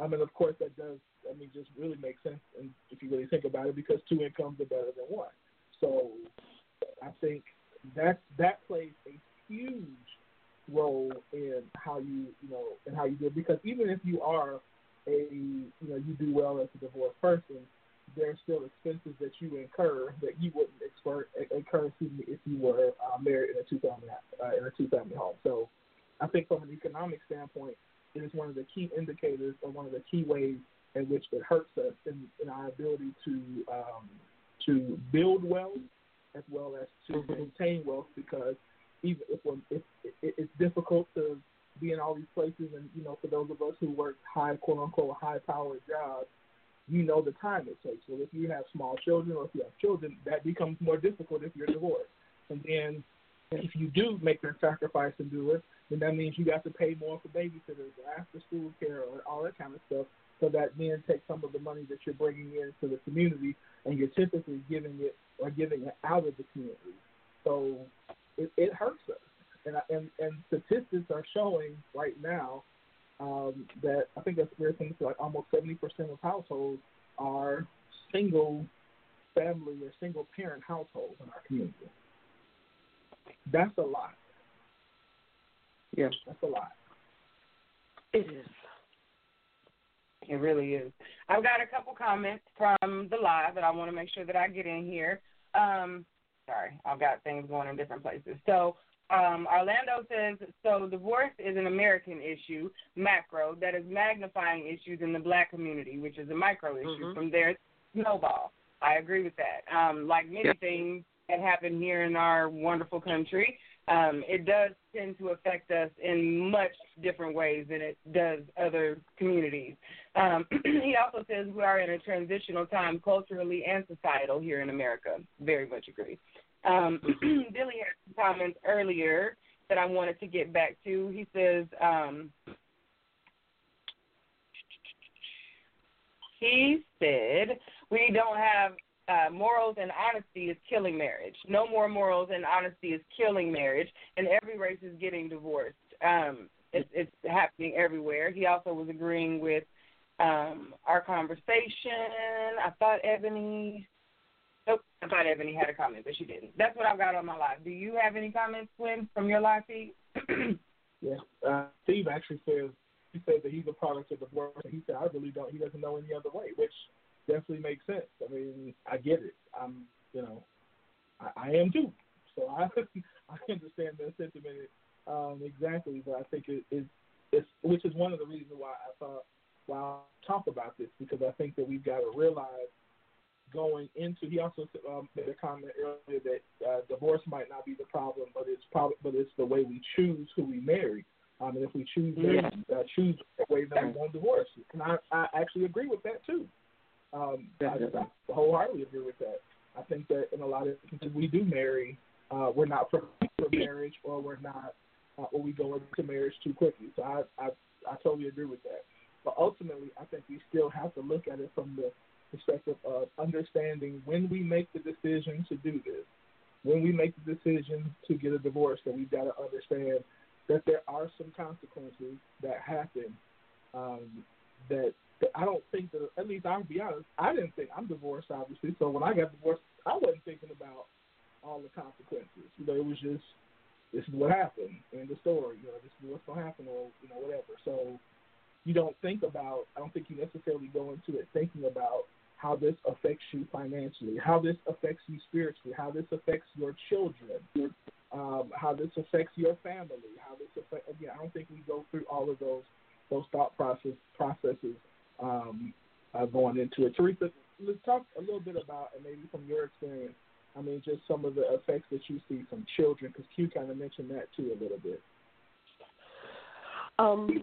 I mean, of course, that does. I mean, just really makes sense, and if you really think about it, because two incomes are better than one. So, I think that that plays a huge role in how you you know and how you do it because even if you are a you know you do well as a divorced person, there's still expenses that you incur that you wouldn't incur, incur excuse me, if you were uh, married in a two family uh, in a two family home. So I think from an economic standpoint, it is one of the key indicators or one of the key ways in which it hurts us in, in our ability to um, to build wealth as well as to Mm-hmm. maintain wealth because even if, we're, if it, it's difficult to be in all these places and you know for those of us who work high quote unquote high powered jobs you know the time it takes well if you have small children or if you have children that becomes more difficult if you're divorced and then if you do make that sacrifice and do it then that means you got to pay more for babysitters or after school care or all that kind of stuff so that then takes some of the money that you're bringing into the community and you're typically giving it or giving it out of the community. So it, it hurts us. And, I- and and statistics are showing right now um, that I think that's weird thing. To like almost seventy percent of households are single family or single parent households in our community. That's a lot. Yeah, That's a lot. it is. It really is. I've got a couple comments from the live that I want to make sure that I get in here. Um, sorry, I've got things going in different places. So um, Orlando says, so divorce is an American issue, macro, that is magnifying issues in the black community, which is a micro issue. Mhm. From there, snowball. I agree with that. Um, like many things that happen here in our wonderful country, um, it does tend to affect us in much different ways than it does other communities. Um, <clears throat> he also says we are in a transitional time culturally and societal here in America. Very much agree. Um, <clears throat> Billy had some comments earlier that I wanted to get back to. He says, um, he said, we don't have uh, morals and honesty is killing marriage. No more morals and honesty is killing marriage, and every race is getting divorced. Um, it's, it's happening everywhere. He also was agreeing with um, our conversation. I thought Ebony. Nope, I thought Ebony had a comment, but she didn't. That's what I've got on my live. Do you have any comments, Quinn, from your live feed? Yeah. Uh, Steve actually says he said that he's a product of divorce. He said I really don't. He doesn't know any other way, which definitely makes sense. I mean, I get it. I'm, you know, I, I am too. So I <laughs> I understand that sentiment um, exactly. But I think it is it's which is one of the reasons why I thought why I talk about this because I think that we've got to realize going into. He also um, made a comment earlier that uh, divorce might not be the problem, but it's probably but it's the way we choose who we marry. Um, and if we choose Yeah. uh, choose that way, then we won't divorce. And I, I actually agree with that too. Um, I, I wholeheartedly agree with that. I think that in a lot of instances we do marry, uh, we're not prepared for marriage, or we're not, uh, or we go into marriage too quickly. So I, I, I totally agree with that. But ultimately, I think we still have to look at it from the perspective of understanding when we make the decision to do this, when we make the decision to get a divorce, that we've got to understand that there are some consequences that happen um, that, that I don't think that, at least I'll be honest, I didn't think, I'm divorced obviously, so when I got divorced, I wasn't thinking about all the consequences. You know, it was just, this is what happened in the story, you know, this is what's to happen or, you know, whatever. So you don't think about, I don't think you necessarily go into it thinking about how this affects you financially, how this affects you spiritually, how this affects your children, um, how this affects your family, how this affects. Again, I don't think we go through all of those those thought process processes um, uh, going into it. Teresa, let's talk a little bit about, and maybe from your experience, I mean, just some of the effects that you see from children, because Q kind of mentioned that too a little bit. Um,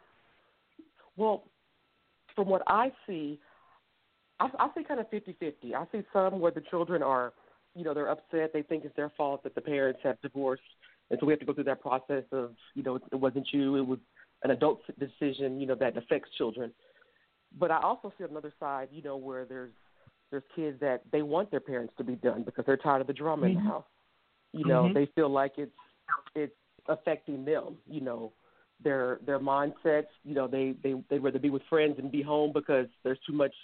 well, from what I see, I, I see kind of fifty-fifty. I see some where the children are, you know, they're upset. They think it's their fault that the parents have divorced, and so we have to go through that process of, you know, it wasn't you, it was an adult decision, you know, that affects children. But I also see another side, you know, where there's there's kids that they want their parents to be done because they're tired of the drama in the house. You know, Mhm. they feel like it's it's affecting them. You know, their their mindsets. You know, they they they'd rather be with friends and be home because there's too much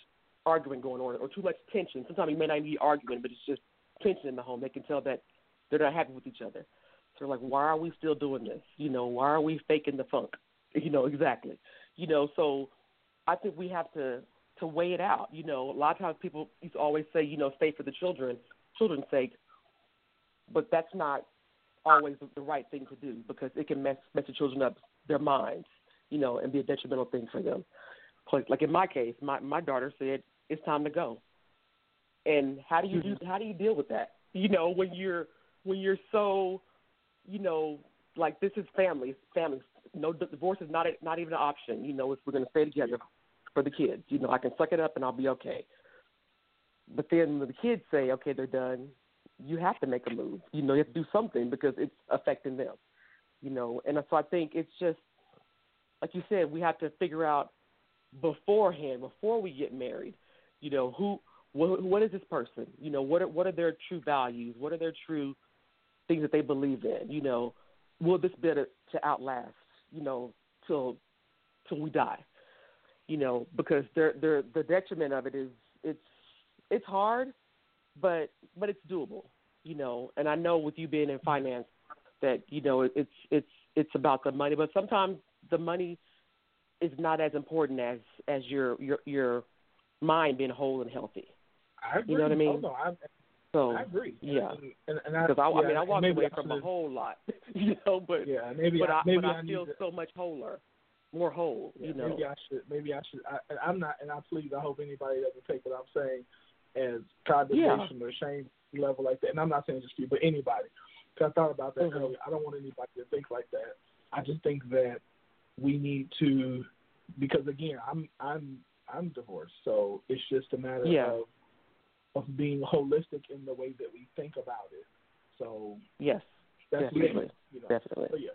arguing going on or too much tension. Sometimes it may not be arguing, but it's just tension in the home. They can tell that they're not happy with each other. So they're like, why are we still doing this? You know, why are we faking the funk? <laughs> You know, exactly. You know, so I think we have to to weigh it out. You know, a lot of times people used to always say, you know, stay for the children, children's sake, but that's not always the right thing to do because it can mess mess the children up their minds, you know, and be a detrimental thing for them. Like, like in my case, my my daughter said it's time to go, and how do you do mm-hmm. how do you deal with that? You know, when you're when you're so, you know, like this is family, family. No divorce is not a, not even an option. You know, if we're going to stay together for the kids, you know, I can suck it up and I'll be okay. But then when the kids say, okay, they're done, you have to make a move. You know, you have to do something because it's affecting them. You know, and so I think it's just like you said, we have to figure out beforehand, before we get married, you know, who, what, what is this person? You know, what are, what are their true values? What are their true things that they believe in? You know, will this be to, to outlast? You know, till till we die. You know, because they're, they're, the detriment of it is it's it's hard, but but it's doable. You know, and I know with you being in finance that you know it's it's it's about the money, but sometimes the money is not as important as as your your your mind being whole and healthy. I agree. You know what I mean? Oh, no, I, So I agree. yeah. and, and, and because I, yeah, I mean I walked away I from a whole lot, <laughs> you know, but Yeah, maybe but I, I, maybe but I, need feel to, so much wholer, more whole, yeah, you know. Maybe I should. Maybe I should. I, I'm not. And I please. I hope anybody doesn't take what I'm saying as condemnation or shame level like that. And I'm not saying just you, but anybody. Because I thought about that Mhm. earlier. I don't want anybody to think like that. I just think that we need to, because again, I'm I'm I'm divorced, so it's just a matter Yeah. of of being holistic in the way that we think about it. So Yes, that's Definitely. it. You know. definitely. So yeah.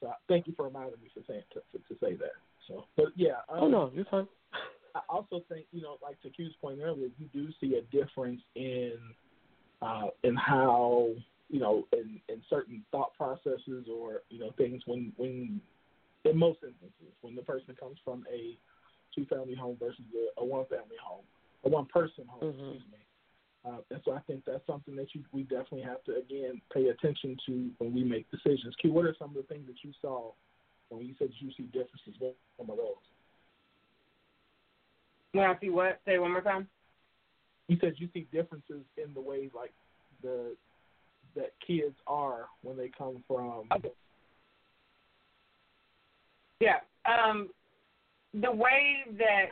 So thank you for reminding me to say to, to, to say that. So, but yeah. Um, Oh no, you're fine. I also think you know, like to Q's point earlier, you do see a difference in uh, in how you know in in certain thought processes or you know things when when in most instances when the person comes from a two family home versus a, a one family home, a one person home, Mhm. excuse me. Uh, and so I think that's something that you we definitely have to again pay attention to when we make decisions. Q, what are some of the things that you saw when you said you see differences? What are some of those? When I see what? Say it one more time. you said you see differences in the way like the that kids are when they come from Okay. Yeah. Um, the way that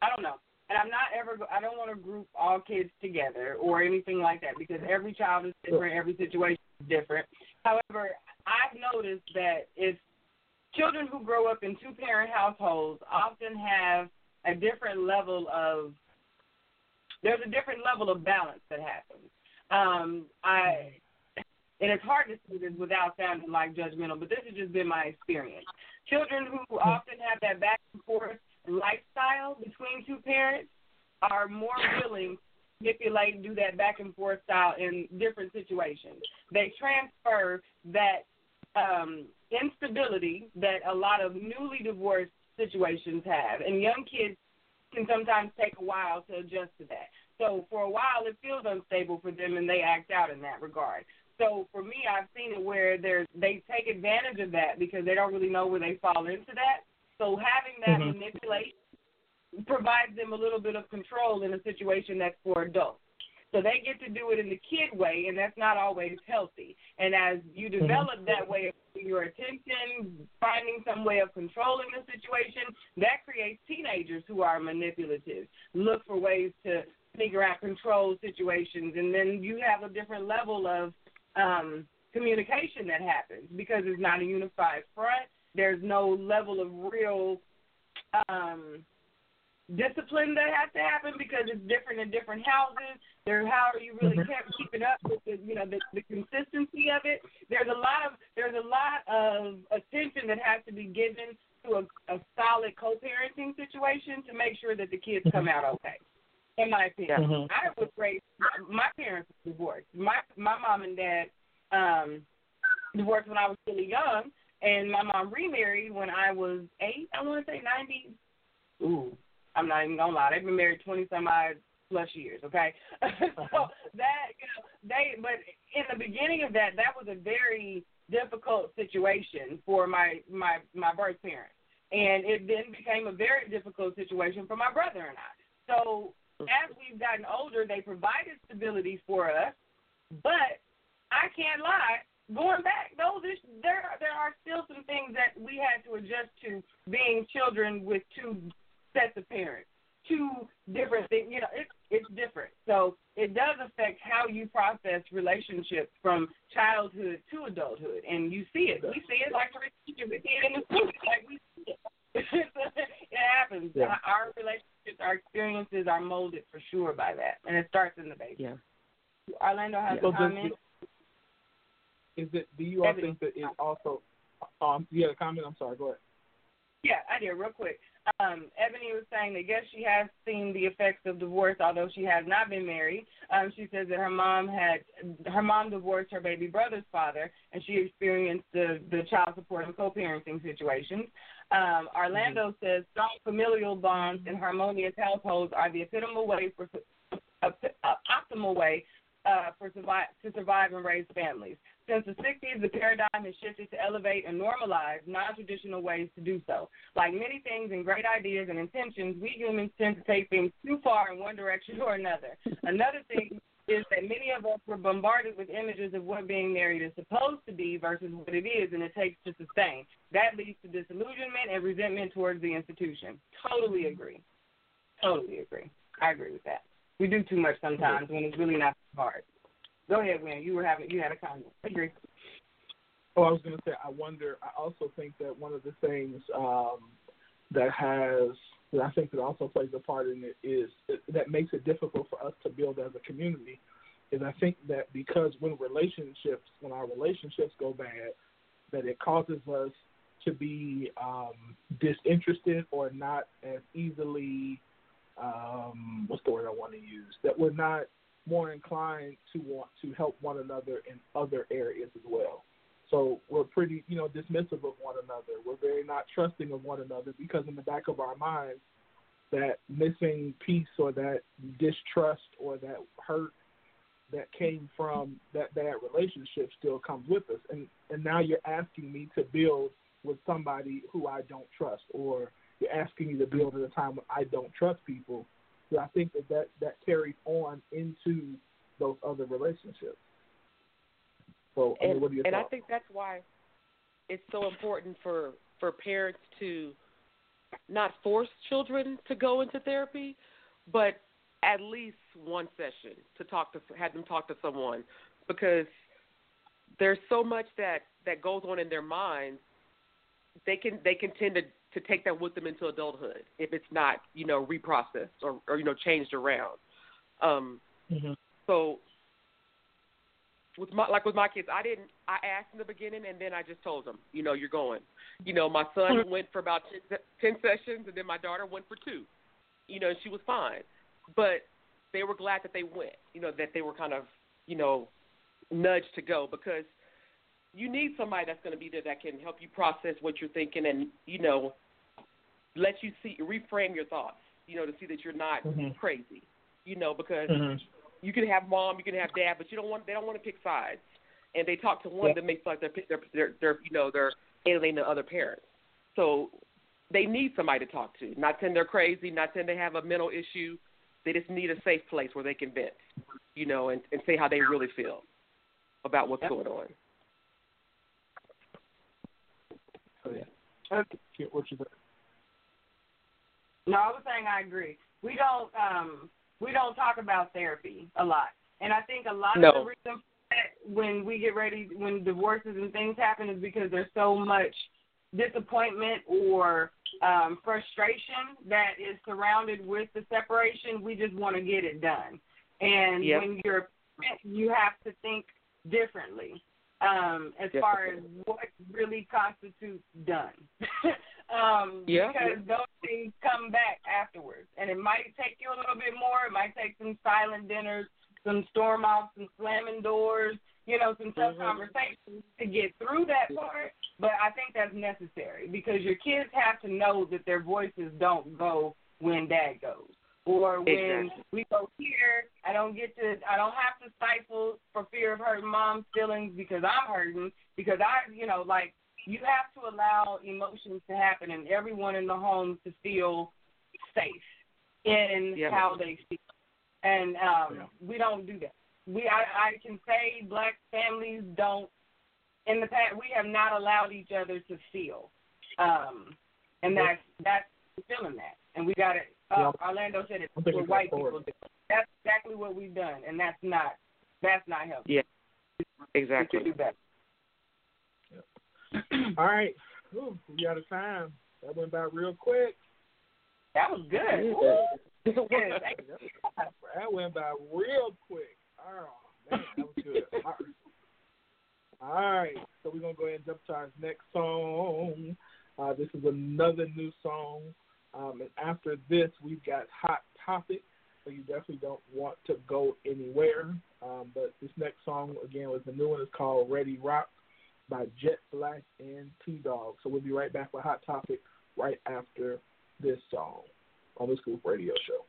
I don't know, and I'm not ever. I don't want to group all kids together or anything like that because every child is different. Every situation is different. However, I've noticed that if children who grow up in two-parent households often have a different level of there's a different level of balance that happens. Um, I and it's hard to say this without sounding like judgmental, but this has just been my experience. Children who often have that back and forth lifestyle between two parents are more willing to manipulate and do that back and forth style in different situations. They transfer that um, instability that a lot of newly divorced situations have, and young kids can sometimes take a while to adjust to that. So for a while, it feels unstable for them, and they act out in that regard. So for me, I've seen it where there's they take advantage of that because they don't really know where they fall into that. So having that Mhm. manipulation provides them a little bit of control in a situation that's for adults. So they get to do it in the kid way, and that's not always healthy. And as you develop that way of your attention, finding some way of controlling the situation, that creates teenagers who are manipulative, look for ways to figure out control situations, and then you have a different level of um, communication that happens because it's not a unified front. There's no level of real um, discipline that has to happen because it's different in different houses. There, how are you really kept keeping up with the, you know, the, the consistency of it? There's a lot of there's a lot of attention that has to be given to a, a solid co-parenting situation to make sure that the kids come out okay. In my opinion, Mhm. I was raised. My parents were divorced. My my mom and dad um, divorced when I was really young, and my mom remarried when I was eight. I want to say ninety. Ooh, I'm not even gonna lie. They've been married twenty some odd plus years. Okay, <laughs> so uh-huh. that you know they but in the beginning of that that was a very difficult situation for my my my birth parents, and it then became a very difficult situation for my brother and I. So mm-hmm. as we've gotten older, they provided stability for us, but I can't lie. Going back, those is, there there are still some things that we had to adjust to being children with two sets of parents, two different things. You know, it's it's different. So it does affect how you process relationships from childhood to adulthood, and you see it. We see it like the relationship with in the school, <laughs> like we see it. <laughs> it happens. Yeah. Our relationships, our experiences are molded for sure by that, and it starts in the baby. Yeah. Orlando has a comment. Is it? Do you all think that it also? Um, you had a comment. I'm sorry. Go ahead. Yeah, I did real quick. Um, Ebony was saying that yes, she has seen the effects of divorce, although she has not been married. Um, she says that her mom had her mom divorced her baby brother's father, and she experienced the the child support and co-parenting situations. Um, Orlando says strong familial bonds and harmonious households are the epitomal way for uh, optimal way uh, for survive to survive and raise families. Since the 60s, the paradigm has shifted to elevate and normalize non-traditional ways to do so. Like many things and great ideas and intentions, we humans tend to take things too far in one direction or another. Another thing is that many of us were bombarded with images of what being married is supposed to be versus what it is and it takes to sustain. That leads to disillusionment and resentment towards the institution. Totally agree. Totally agree. I agree with that. We do too much sometimes when it's really not hard. Go ahead, Win. You were having you had a comment. I Agree. Oh, I was going to say, I wonder. I also think that one of the things um, that has that I think that also plays a part in it is that makes it difficult for us to build as a community. Is I think that because when relationships, when our relationships go bad, that it causes us to be um, disinterested or not as easily. Um, what's the word I want to use? That we're not more inclined to want to help one another in other areas as well. So we're pretty, you know, dismissive of one another. We're very not trusting of one another because in the back of our minds, that missing piece or that distrust or that hurt that came from that bad relationship still comes with us. And and now you're asking me to build with somebody who I don't trust, or you're asking me to build at a time when I don't trust people. So I think that that, that carries on into those other relationships. So, I mean, and, are your and I think that's why it's so important for for parents to not force children to go into therapy, but at least one session to talk to have them talk to someone because there's so much that that goes on in their minds. They can they can tend to to take that with them into adulthood if it's not you know reprocessed or or you know changed around. Um, Mhm. so with my like with my kids, I didn't. I asked in the beginning, and then I just told them, you know, you're going. You know, my son went for about 10, 10 sessions, and then my daughter went for two. You know, she was fine, but they were glad that they went. You know, that they were kind of, you know, nudged to go because you need somebody that's going to be there that can help you process what you're thinking and you know let you see reframe your thoughts. You know, to see that you're not Mhm. crazy. You know, because Mhm. you can have mom, you can have dad, but you don't want they don't want to pick sides. And they talk to one Yeah. that makes like they're they're they're, they're you know they're alienating the other parents. So they need somebody to talk to. Not saying they're crazy, not saying they have a mental issue. They just need a safe place where they can vent, you know, and, and say how they really feel about what's going on. Okay. Yeah, What you think? No, I was saying I agree. We don't um we don't talk about therapy a lot, and I think a lot No. of the reason that when we get ready when divorces and things happen is because there's so much disappointment or um, frustration that is surrounded with the separation. We just want to get it done, and Yep. when you're you have to think differently um, as far as what really constitutes done. <laughs> Um, yeah. Because those things come back afterwards. And it might take you a little bit more. It might take some silent dinners, some storm offs, some slamming doors, you know, some tough mm-hmm. conversations to get through that part. But I think that's necessary because your kids have to know that their voices don't go when dad goes. Or when exactly. we go here, I don't get to, I don't have to stifle for fear of hurting mom's feelings because I'm hurting because I, you know, like you have to allow emotions to happen and everyone in the home to feel safe in yeah. how they feel. And um, yeah. we don't do that. We I, I can say black families don't in the past we have not allowed each other to feel. Um, and that's that's feeling that. And we got it uh, yeah. Orlando said it what white people do. That's exactly what we've done and that's not that's not healthy. Yeah. Exactly. We should do better. <clears throat> All right. Ooh, we out of time. That went by real quick. That was good. Yeah. <laughs> that went by real quick. Oh, man, that was good. <laughs> All right. All right. So we're going to go ahead and jump to our next song. Uh, this is another new song. Um, and after this, we've got Hot Topic. So you definitely don't want to go anywhere. Um, but this next song, again, was the new one. It's called Ready Rock by Jet Black and T Dog. So we'll be right back with Hot Topic right after this song on the Scoop Radio Show.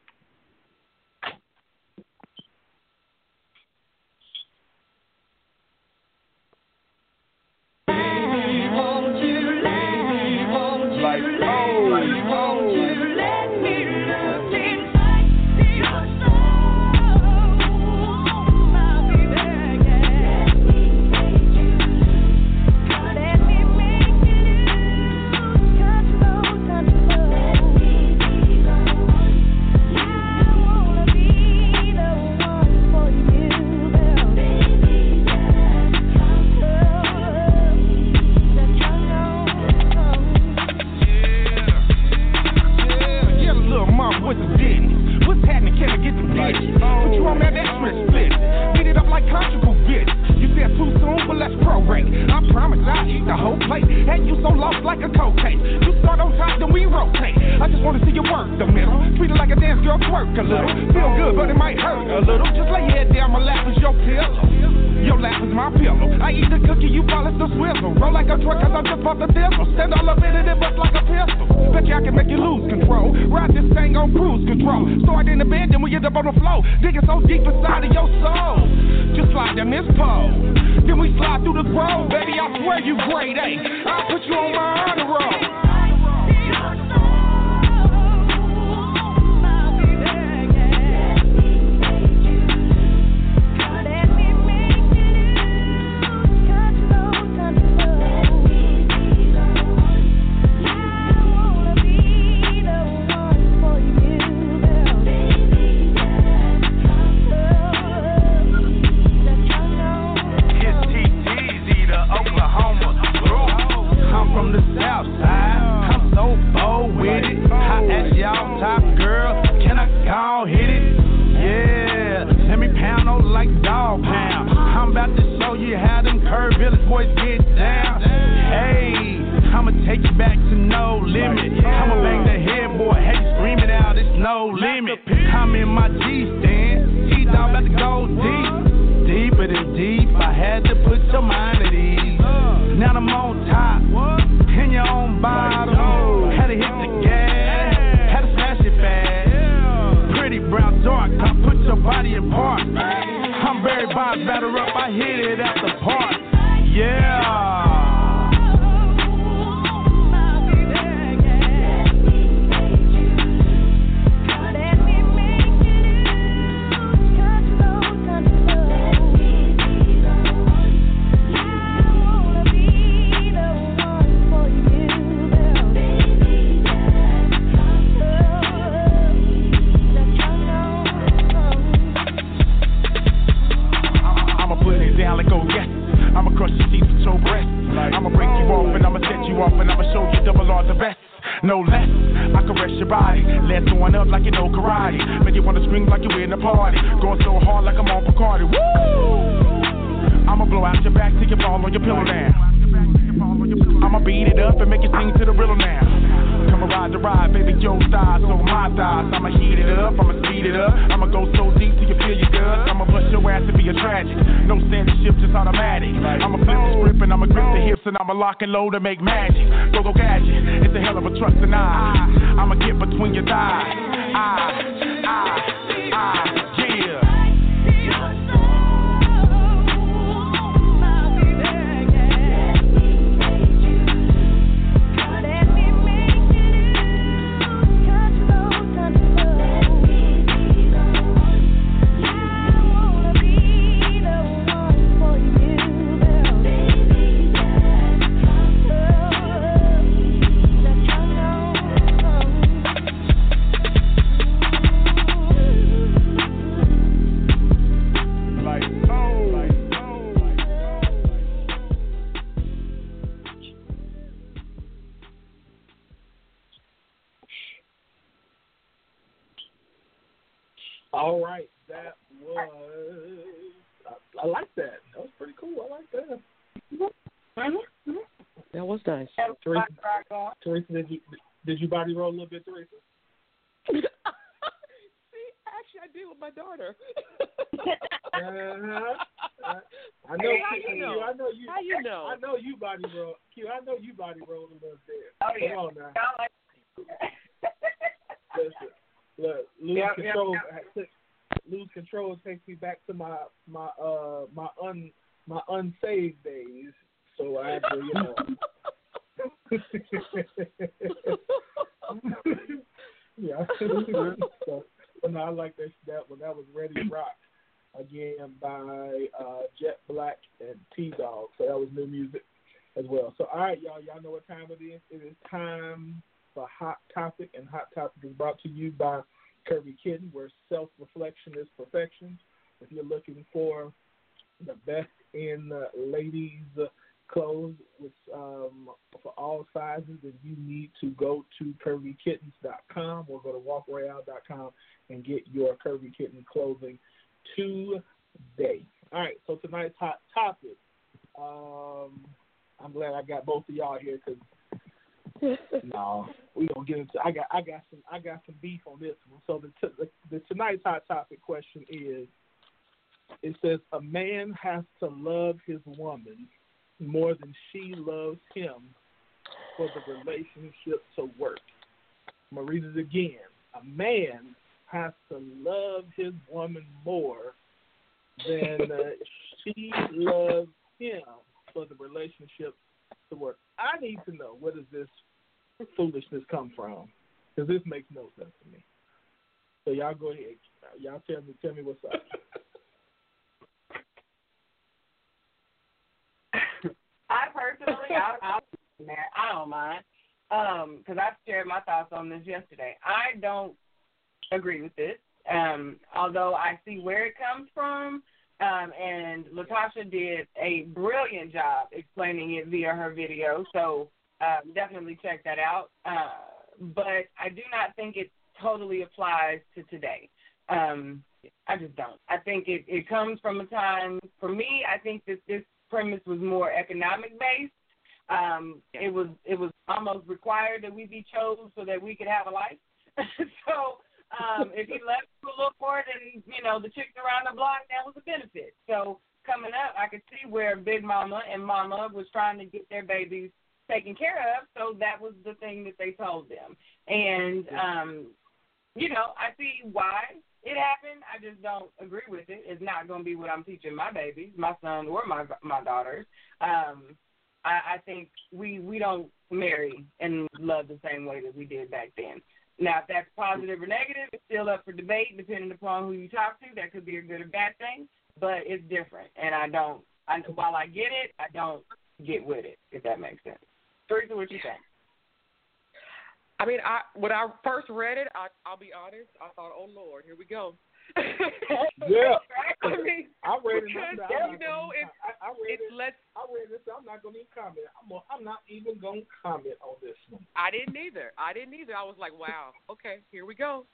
Teresa, did you did you body roll a little bit, Teresa? <laughs> See, actually, I did with my daughter. <laughs> Uh-huh. I know. Hey, how you know? I know you. How you know? I know you body roll. Q, I know you body rolled a little bit. Oh, yeah. Come on now. Listen, look, lose Yep, yep, control. Lose control takes me back to my my uh my un my unsaved days. So I have to, you know. <laughs> <laughs> yeah. so, but no, I like that that one. That was Ready Rock again by uh, Jet Black and T Dog. So that was new music as well. So all right, y'all, y'all know what time it is. It is time for Hot Topic, and Hot Topic is brought to you by Curvy Kitten, where self reflection is perfection. If you're looking for the best in uh, ladies' clothes with um, for all sizes, then you need to go to curvykittens.com or go to walkroyale.com and get your Curvy Kitten clothing today. All right, so tonight's hot topic. Um, I'm glad I got both of y'all here because <laughs> no, we don't get into. I got I got some I got some beef on this one. So the, t- the the tonight's hot topic question is: It says a man has to love his woman more than she loves him for the relationship to work. I'm gonna read it again. A man has to love his woman more than uh, she loves him for the relationship to work. I need to know where does this foolishness come from? Because this makes no sense to me. So y'all go ahead. Y'all tell me tell me what's up. <laughs> I personally, I, I, I don't mind, um, because I shared my thoughts on this yesterday. I don't agree with this, um, although I see where it comes from, um, and Latasha did a brilliant job explaining it via her video. So um, definitely check that out. Uh, but I do not think it totally applies to today. Um, I just don't. I think it, it comes from a time, for me, I think that this premise was more economic based. Um, it was it was almost required that we be chosen so that we could have a life. <laughs> so um, if he left to look for it and you know the chicks around the block, that was a benefit. So coming up, I could see where Big Mama and Mama was trying to get their babies taken care of. So that was the thing that they told them. And um, you know, I see why it happened. I just don't agree with it. It's not going to be what I'm teaching my babies, my son or my my daughters. Um, I, I think we we don't marry and love the same way that we did back then. Now, if that's positive or negative, it's still up for debate depending upon who you talk to. That could be a good or bad thing, but it's different. And I don't. I, while I get it, I don't get with it. If that makes sense. Teresa, what you think? I mean, I when I first read it, I, I'll be honest, I thought, oh Lord, here we go. <laughs> Yeah. I mean, I read it. because, I'm not you know, it's I, I read it's it. less. I read this. I'm not going to comment. I'm, gonna, I'm not even going to comment on this one. I didn't either. I didn't either. I was like, wow, okay, here we go.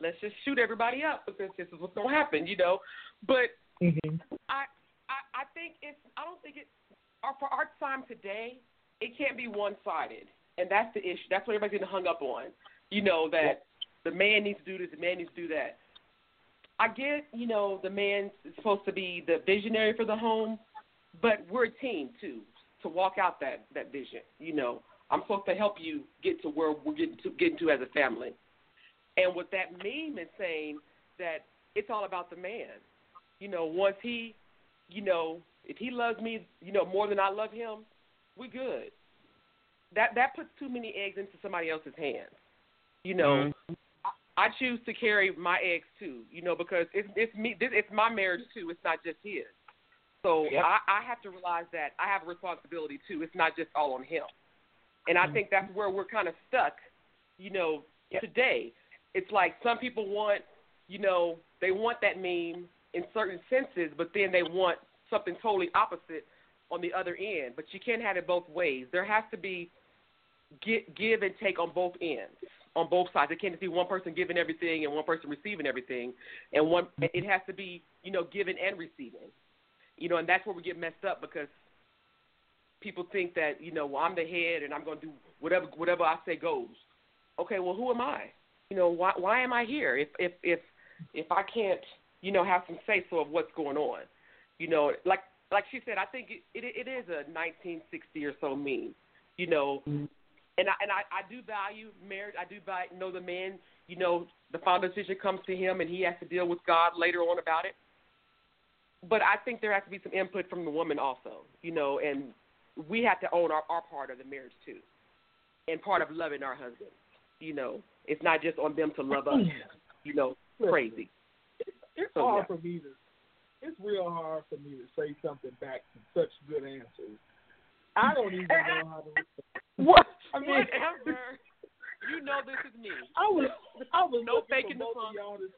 Let's just shoot everybody up because this is what's gonna happen, you know. But Mm-hmm. I, I, I think it's. I don't think it. Or for our time today, it can't be one sided, and that's the issue. That's what everybody's getting hung up on. You know that the man needs to do this, the man needs to do that. I get, you know, the man's supposed to be the visionary for the home, but we're a team too to walk out that that vision. You know, I'm supposed to help you get to where we're getting to getting to as a family. And what that meme is saying that it's all about the man. You know, once he, you know, if he loves me, you know, more than I love him, we good. That that puts too many eggs into somebody else's hands. You know, mm-hmm. I, I choose to carry my eggs too. You know, because it's it's me. This, it's my marriage too. It's not just his. So Yep. I, I have to realize that I have a responsibility too. It's not just all on him. And I mm-hmm. think that's where we're kind of stuck. You know, Yep. today it's like some people want, you know, they want that meme in certain senses, but then they want something totally opposite on the other end. But you can't have it both ways. There has to be give, give and take on both ends. on both sides. It can't just be one person giving everything and one person receiving everything, and one it has to be you know giving and receiving. You know, and that's where we get messed up because people think that you know well, I'm the head and I'm going to do whatever whatever I say goes. Okay, well who am I? You know why why am I here if if if if I can't you know have some say so of what's going on? You know, like like she said, I think it it, it is a 1960 or so meme. You know, and I and I, I do value marriage. I do value know the man. You know, the final decision comes to him, and he has to deal with God later on about it. But I think there has to be some input from the woman also. You know, and we have to own our, our part of the marriage too, and part of loving our husbands. You know, it's not just on them to love us. <clears throat> You know, crazy. It's, it's So, hard yeah. for me to. It's real hard for me to say something back to such good answers. I don't even know how to. <laughs> What? I mean, Whatever. You know this is me. I was I was No faking the for both of y'all to.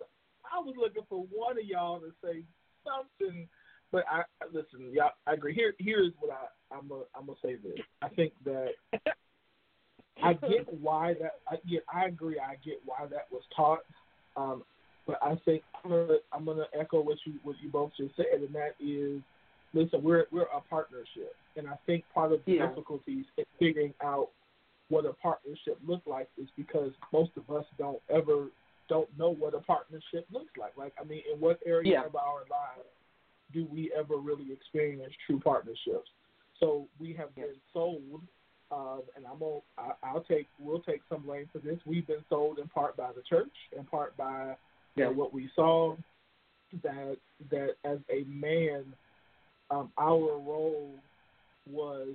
I was looking for one of y'all to say something, but I listen. Y'all, I agree. Here, here's what I I'm gonna I'm gonna say this. I think that I get <laughs> why that. I get. I agree. I get why that was taught. Um, but I think I'm gonna I'm gonna echo what you what you both just said, and that is, listen, we're we're a partnership, and I think part of the Yeah. difficulties in figuring out what a partnership looks like is because most of us don't ever don't know what a partnership looks like. Like, I mean, in what area Yeah. of our lives do we ever really experience true partnerships? So we have been sold, um, and I'm gonna, I, I'll take we'll take some blame for this. We've been sold in part by the church, in part by you know, Yeah. what we saw that that as a man, um, our role was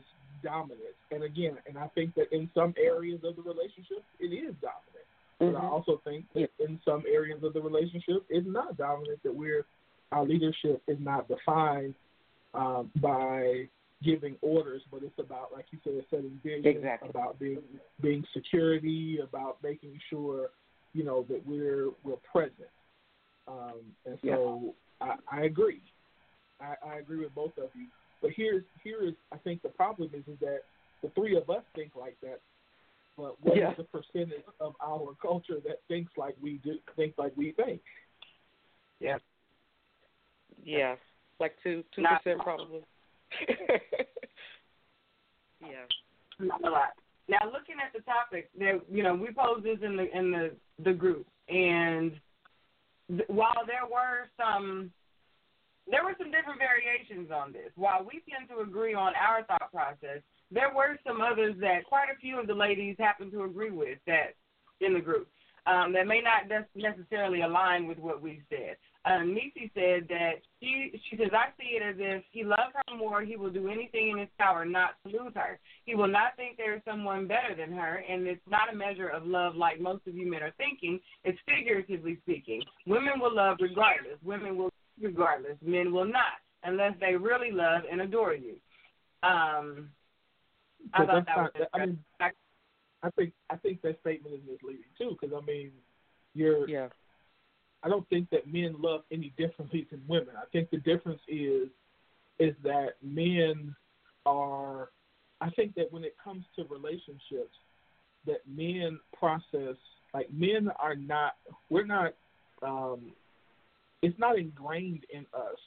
dominant. And again, and I think that in some areas of the relationship, it is dominant. But I Mhm. also think that in some areas of the relationship, it's not dominant. That we're our leadership is not defined um, by giving orders, but it's about, like you said, setting vision, Exactly. about being being security, about making sure you know that we're we're present. Um, and so I, I agree. I, I agree with both of you. But here's here is I think the problem is is that the three of us think like that. But what is Yeah. the percentage of our culture that thinks like we do think like we think? Yeah. Yeah. Like two two Not- percent probably. <laughs> yeah. Not a lot. Now, looking at the topic, that you know, we posed this in the in the the group, and th- while there were some, there were some different variations on this. While we tend to agree on our thought process, there were some others that quite a few of the ladies happen to agree with that in the group um, that may not necessarily align with what we said. Um, Nisi said that she she says I see it as if he loves her more, he will do anything in his power not to lose her. He will not think there is someone better than her, and it's not a measure of love like most of you men are thinking. It's figuratively speaking. Women will love regardless. Women will regardless. Men will not unless they really love and adore you. Um, I thought that's that was. I mean, I think I think that statement is misleading too, because I mean, you're. Yeah. I don't think that men love any differently than women. I think the difference is is that men are. I think that when it comes to relationships, that men process like men are not. We're not. Um, it's not ingrained in us.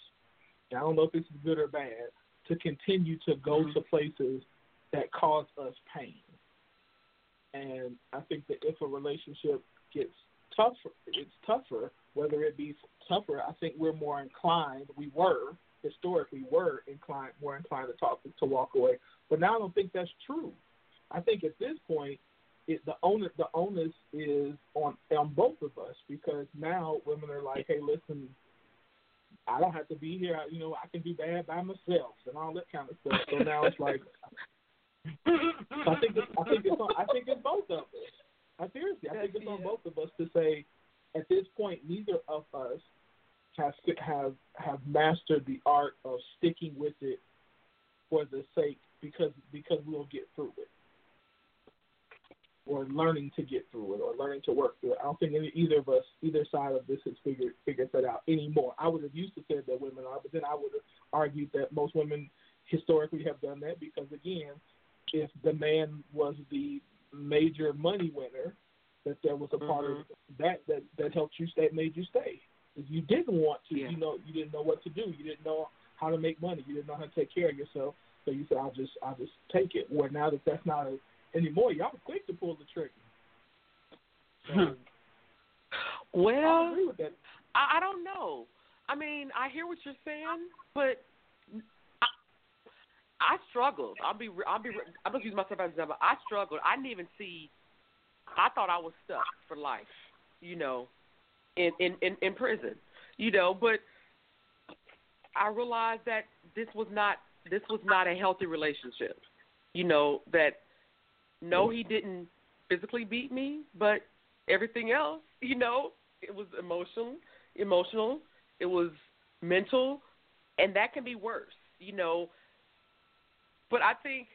and I don't know if it's good or bad to continue to go mm-hmm. to places that cause us pain. And I think that if a relationship gets tougher, it's tougher. Whether it be tougher, I think we're more inclined. We were historically were inclined, more inclined to talk to walk away. But now I don't think that's true. I think at this point, it, the onus the onus is on on both of us because now women are like, hey, listen, I don't have to be here. You know, I can do bad by myself and all that kind of stuff. So now it's like, I think it's, I think it's on, I think it's both of us. I seriously, I think it's on both of us to say, at this point, neither of us have have have mastered the art of sticking with it for the sake because because we'll get through it, or learning to get through it, or learning to work through it. I don't think any, either of us, either side of this, has figured figured that out anymore. I would have used to say that women are, but then I would have argued that most women historically have done that because again, if the man was the major money winner, that there was a part of Mm-hmm. that that that helped you stay, made you stay. If you didn't want to, Yeah. you know, you didn't know what to do. You didn't know how to make money. You didn't know how to take care of yourself. So you said, "I'll just, I'll just take it." Where now that that's not a, anymore, y'all quick to pull the trigger. So, hmm. I Well, agree with that. I, I don't know. I mean, I hear what you're saying, but I, I struggled. I'll be, I'll be, I'm gonna use myself as an example. I struggled. I didn't even see. I thought I was stuck for life, you know, in in in, in prison, you know. But I realized that this was not this was not a healthy relationship, you know. That no, he didn't physically beat me, but everything else, <laughs> you know, it was emotional, emotional, it was mental, and that can be worse, you know. But I think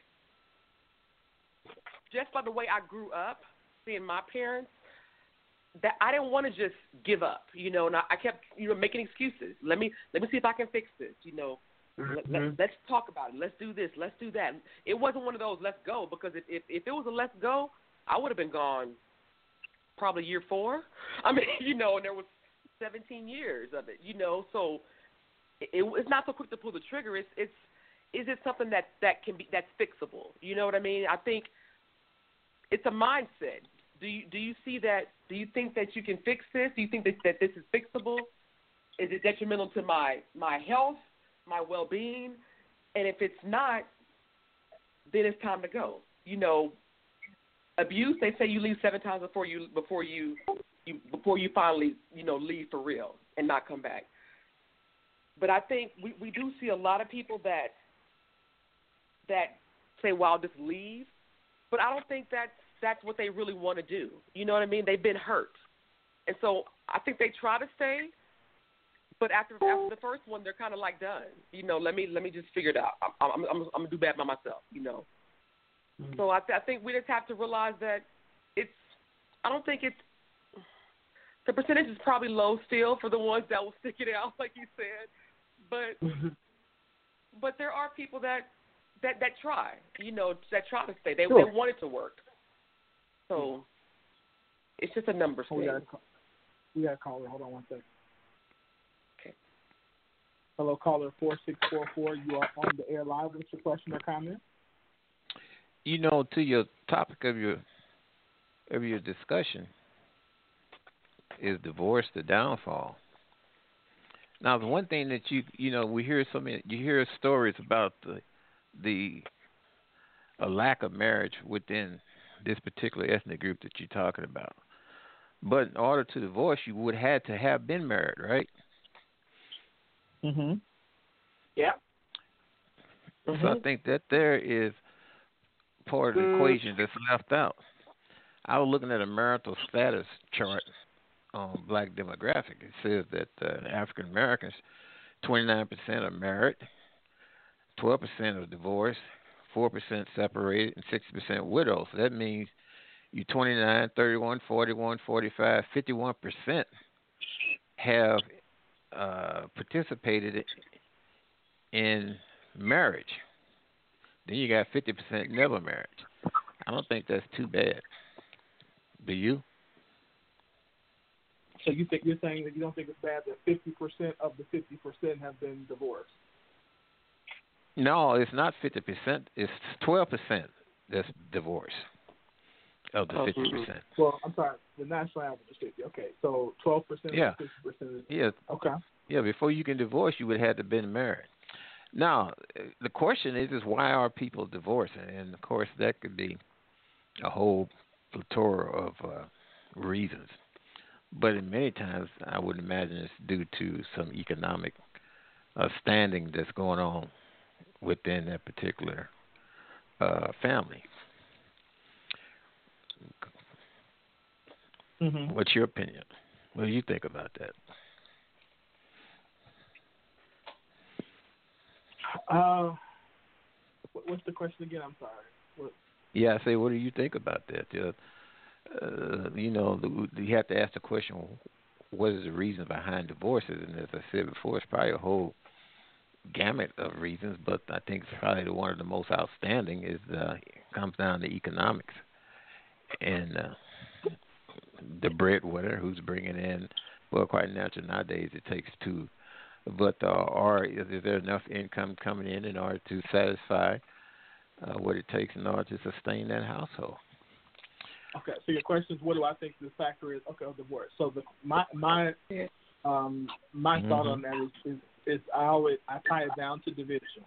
just by the way I grew up, seeing my parents, that I didn't want to just give up, you know, and I, I kept, you know, making excuses. Let me let me see if I can fix this, you know. Let, let, mm-hmm. let's talk about it. Let's do this. Let's do that. It wasn't one of those let's go because if if, if it was a let's go, I would have been gone probably year four. I mean, <laughs> you know, and there was 17 years of it, you know. So it, it's not so quick to pull the trigger. It's it's is it something that that can be that's fixable? You know what I mean? I think it's a mindset. Do you do you see that? Do you think that you can fix this? Do you think that that this is fixable? Is it detrimental to my my health, my well being? And if it's not, then it's time to go. You know, abuse. They say you leave seven times before you before you, you before you finally you know leave for real and not come back. But I think we we do see a lot of people that that say, "Well, I'll just leave," but I don't think that's that's what they really want to do. You know what I mean? They've been hurt, and so I think they try to stay. But after after the first one, they're kind of like done. You know, let me let me just figure it out. I'm I'm I'm, I'm gonna do bad by myself. You know. So I, th- I think we just have to realize that it's. I don't think it's. The percentage is probably low still for the ones that will stick it out, <laughs> like you said, but mm-hmm. but there are people that that that try, you know, that try to stay. They Sure. they want it to work. So it's just a numbers Oh, we got a call. We got a caller. Hold on one second. Hello, caller four six four four. You are on the air live. What's your question or comment? you know, to your topic of your of your discussion is divorce the downfall. Now, the one thing that you you know we hear so many you hear stories about the the a lack of marriage within this particular ethnic group that you're talking about. But in order to divorce, you would have to have been married, right? Mm-hmm. Yeah. So I think that there is part of the equation that's left out. I was looking at a marital status chart on black demographic. It says that uh, African Americans, 29% are married, 12% are divorced, 4% separated, and 60% widows. So that means you 29, 31, 41, 45, 51% have uh, participated in marriage. Then you got 50% never married. I don't think that's too bad. Do you? So you think you're saying that you don't think it's bad that fifty percent of the fifty percent have been divorced? No, it's not 50%. It's 12% that's divorce of the Oh, 50%. Well, I'm sorry. The national average is fifty. Okay, so twelve percent Yeah. of fifty percent Yeah, okay. yeah. Before you can divorce, you would have to been married. Now, the question is, is why are people divorcing? And of course, that could be a whole plethora of uh, reasons. But in many times, I would imagine it's due to some economic uh, standing that's going on within that particular uh, family. Mm-hmm. What's your opinion? What do you think about that? Uh, what's the question again? I'm sorry. What, Yeah, I say, what do you think about that? Uh, you know, you have to ask the question, what is the reason behind divorces? And as I said before, it's probably a whole gamut of reasons, but I think it's probably the one of the most outstanding is uh, comes down to economics. And uh, the breadwinner who's bringing in. Well, quite natural nowadays it takes two, but uh, or is, is there enough income coming in in order to satisfy uh, what it takes in order to sustain that household? Okay, so your question is, what do I think the factor is? Okay, of divorce. So the my my um my thought Mhm. on that is, is is I always I tie it down to division.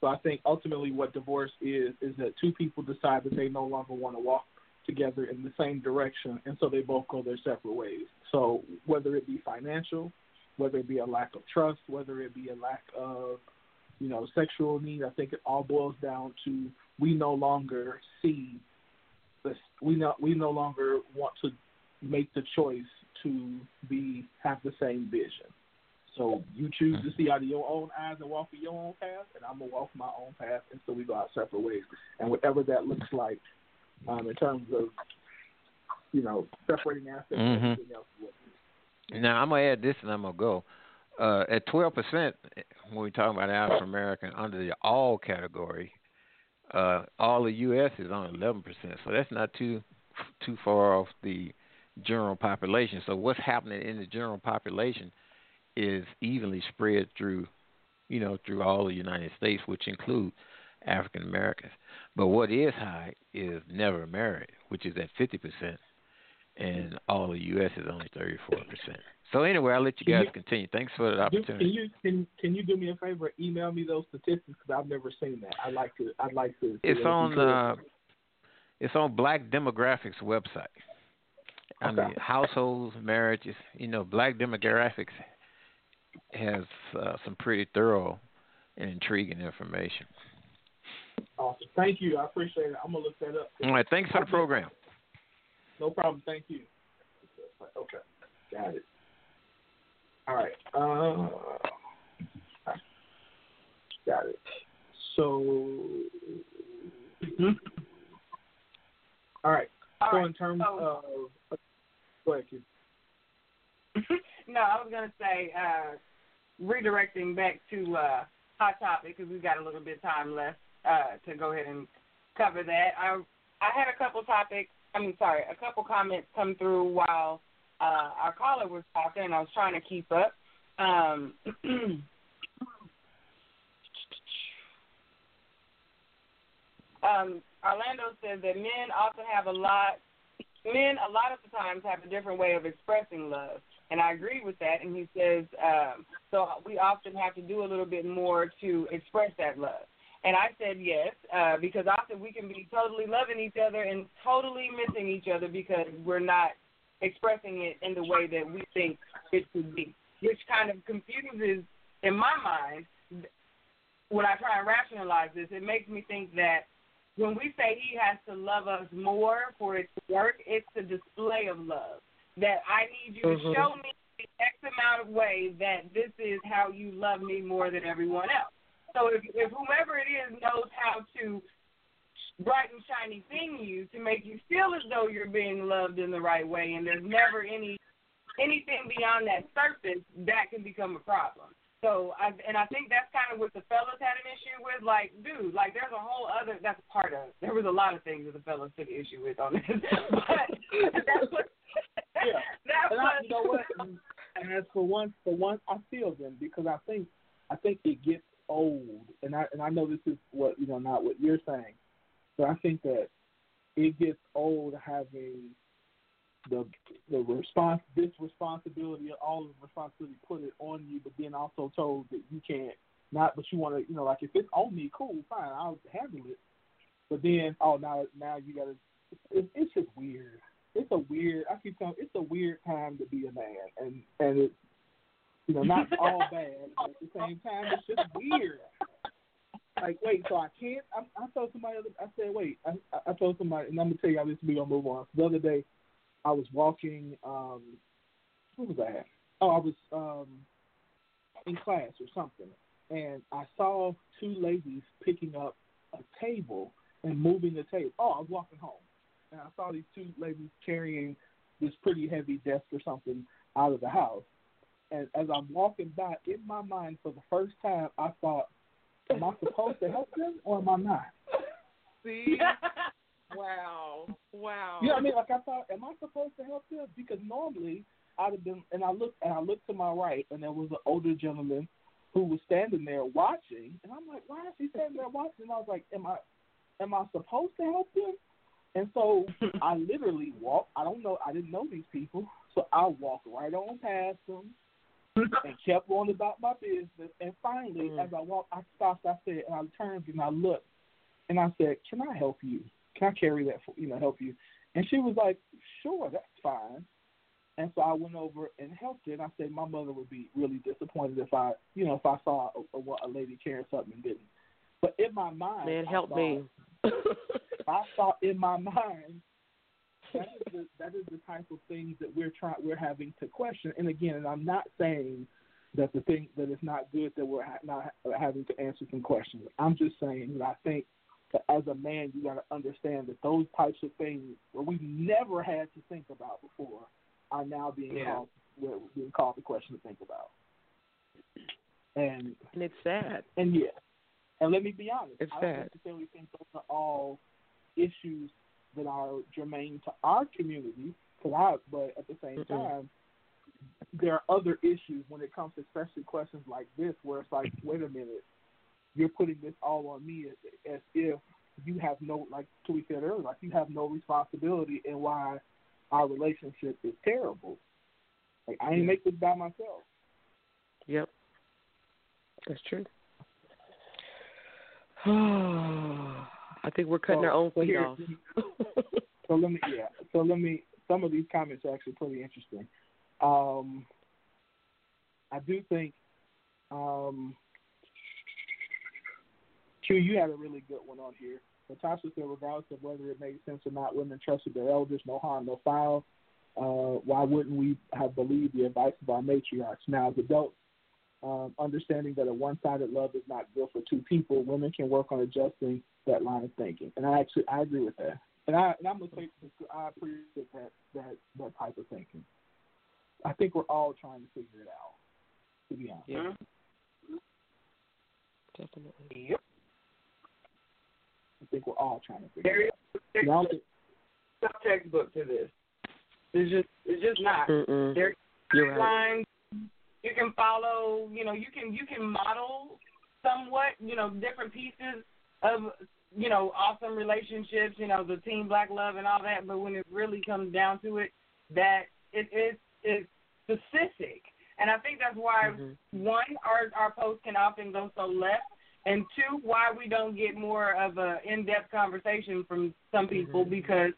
So I think ultimately what divorce is is that two people decide that they no longer want to walk together in the same direction, and so they both go their separate ways. So whether it be financial, whether it be a lack of trust, whether it be a lack of you know sexual need, I think it all boils down to we no longer see this. We no we no longer want to make the choice to be have the same vision. So you choose to mm-hmm. see out of your own eyes and walk your own path, and I'm gonna walk my own path, and so we go our separate ways. And whatever that looks like, um, in terms of you know separating assets and Mhm. everything else. Now I'm gonna add this, and I'm gonna go. Uh, at 12 percent, when we talk about African American under the all category, uh, all the U.S. is on 11 percent. So that's not too too far off the general population. So what's happening in the general population is evenly spread through, you know, through all the United States, which include African Americans. But what is high is never married, which is at 50 percent, and all the U.S. is only 34 percent. So anyway, I'll let you guys continue. Thanks for the opportunity. can you can can you do me a favor? Email me those statistics because I've never seen that. I'd like to. I'd like to. It's that if you on uh, it's on Black Demographics website. I Okay. mean, households, marriages. You know, Black Demographics has uh, some pretty thorough and intriguing information. Awesome. Thank you. I appreciate it. I'm gonna look that up. All right, thanks for the program. No problem. Thank you. Okay. Got it. All right. Uh, got it. So. All right. All so right, in terms so- of, go ahead, Keith. <laughs> no, I was gonna say uh, redirecting back to uh, hot topic because we've got a little bit of time left uh, to go ahead and cover that. I I had a couple topics. I mean, sorry, a couple comments come through while uh, our caller was talking, and I was trying to keep up. Um, <clears throat> um, Orlando says that men also have a lot. Men a lot of the times have a different way of expressing love, and I agree with that. And he says um, so we often have to do a little bit more to express that love. And I said yes, uh, because often we can be totally loving each other and totally missing each other because we're not expressing it in the way that we think it should be, which kind of confuses, in my mind, when I try and rationalize this, it makes me think that when we say he has to love us more for it to work, it's a display of love. That I need you Mhm. to show me the X amount of ways that this is how you love me more than everyone else. So if, if whomever it is knows how to bright and shiny thing you to make you feel as though you're being loved in the right way, and there's never any anything beyond that surface, that can become a problem. So, I, and I think that's kind of what the fellas had an issue with. Like, dude, like there's a whole other. That's part of. There was a lot of things that the fellas took issue with on this, <laughs> but that's what. Yeah. <laughs> That And I, you know what? And and as for one, for one, I feel them because I think, I think it gets old, and I and I know this is what you know, not what you're saying, but I think that it gets old having the the response, this responsibility, all of the responsibility put it on you, but then also told that you can't not, but you want to, you know, like if it's on me, cool, fine, I'll handle it. But then, oh, now now you got to. It, it's just weird. It's a weird. I keep telling. It's a weird time to be a man, and and it's you know not all bad, but at the same time, it's just weird. Like, wait, so I can't. I, I told somebody. I said, wait. I, I told somebody, and I'm gonna tell you how this. We gonna move on. The other day, I was walking. um Who was I? Oh, I was um in class or something, and I saw two ladies picking up a table and moving the table. Oh, I was walking home, and I saw these two ladies carrying this pretty heavy desk or something out of the house. And as I'm walking by, in my mind, for the first time, I thought, "Am I supposed to help them or am I not?" See, <laughs> Wow. Wow. You know what I mean? Like I thought, am I supposed to help them? Because normally I'd have been, and I looked, and I looked to my right, and there was an older gentleman who was standing there watching, and I'm like, why is he standing there watching? And I was like, am I, am I supposed to help him? And so <laughs> I literally walked. I don't know. I didn't know these people, so I walked right on past them and kept on about my business. And finally, Mm. as I walked, I stopped. I said, and I turned and I looked, and I said, "Can I help you? Can I carry that for you know help you?" And she was like, "Sure, that's fine." And so I went over and helped her. And I said, "My mother would be really disappointed if I, you know, if I saw a, a, a lady carrying something and didn't." But in my mind, Man, I help thought- me. <laughs> I thought in my mind that is the that is the type of things that we're trying we're having to question. And again, and I'm not saying that the thing that it's not good that we're ha- not ha- having to answer some questions. I'm just saying that I think that as a man, you got to understand that those types of things where we never had to think about before are now being Yeah. called we're being called the question to think about. And and it's sad. and yeah, and let me be honest, It's I don't sad. necessarily think those are all issues that are germane to our community. Cause I, but at the same Mm-mm. time, there are other issues when it comes to especially questions like this, where it's like, wait a minute, you're putting this all on me as, as if you have no, like we said earlier, like you have no responsibility in why our relationship is terrible. Like I ain't make this by myself. Yep. That's true. <sighs> <sighs> I think we're cutting So- our own so feet off. <laughs> So let me, yeah. So let me. Some of these comments are actually pretty interesting. Um, I do think, um, Q, you had a really good one on here. Natasha said, regardless of whether it made sense or not, women trusted their elders, no harm, no foul. Uh, why wouldn't we have believed the advice of our matriarchs? Now, as adults, um, understanding that a one-sided love is not good for two people, women can work on adjusting that line of thinking. And I actually, I agree with that. And I, and I'm gonna say, I appreciate that, that, that type of thinking. I think we're all trying to figure it out. To be honest. Yeah. Definitely. Yep. I think we're all trying to figure There it is out. And I no textbook to this. It's just it's just not. Mm-mm. There You're right. lines you can follow you know you can you can model somewhat you know different pieces of you know awesome relationships you know the team black love and all that but when it really comes down to it that it is it's specific and i think that's why Mhm. one our our posts can often go so left and two why we don't get more of a in depth conversation from some people Mhm. because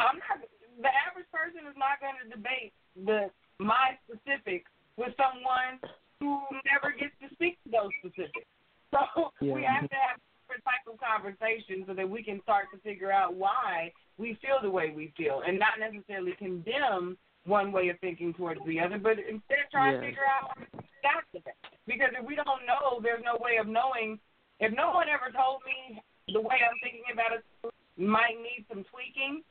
i'm not the average person is not going to debate the my specifics with someone who never gets to speak to those specifics. So we have to have different type of conversations so that we can start to figure out why we feel the way we feel and not necessarily condemn one way of thinking towards the other, but instead try to figure out that's the thing. Because if we don't know, there's no way of knowing. If no one ever told me the way I'm thinking about it might need some tweaking,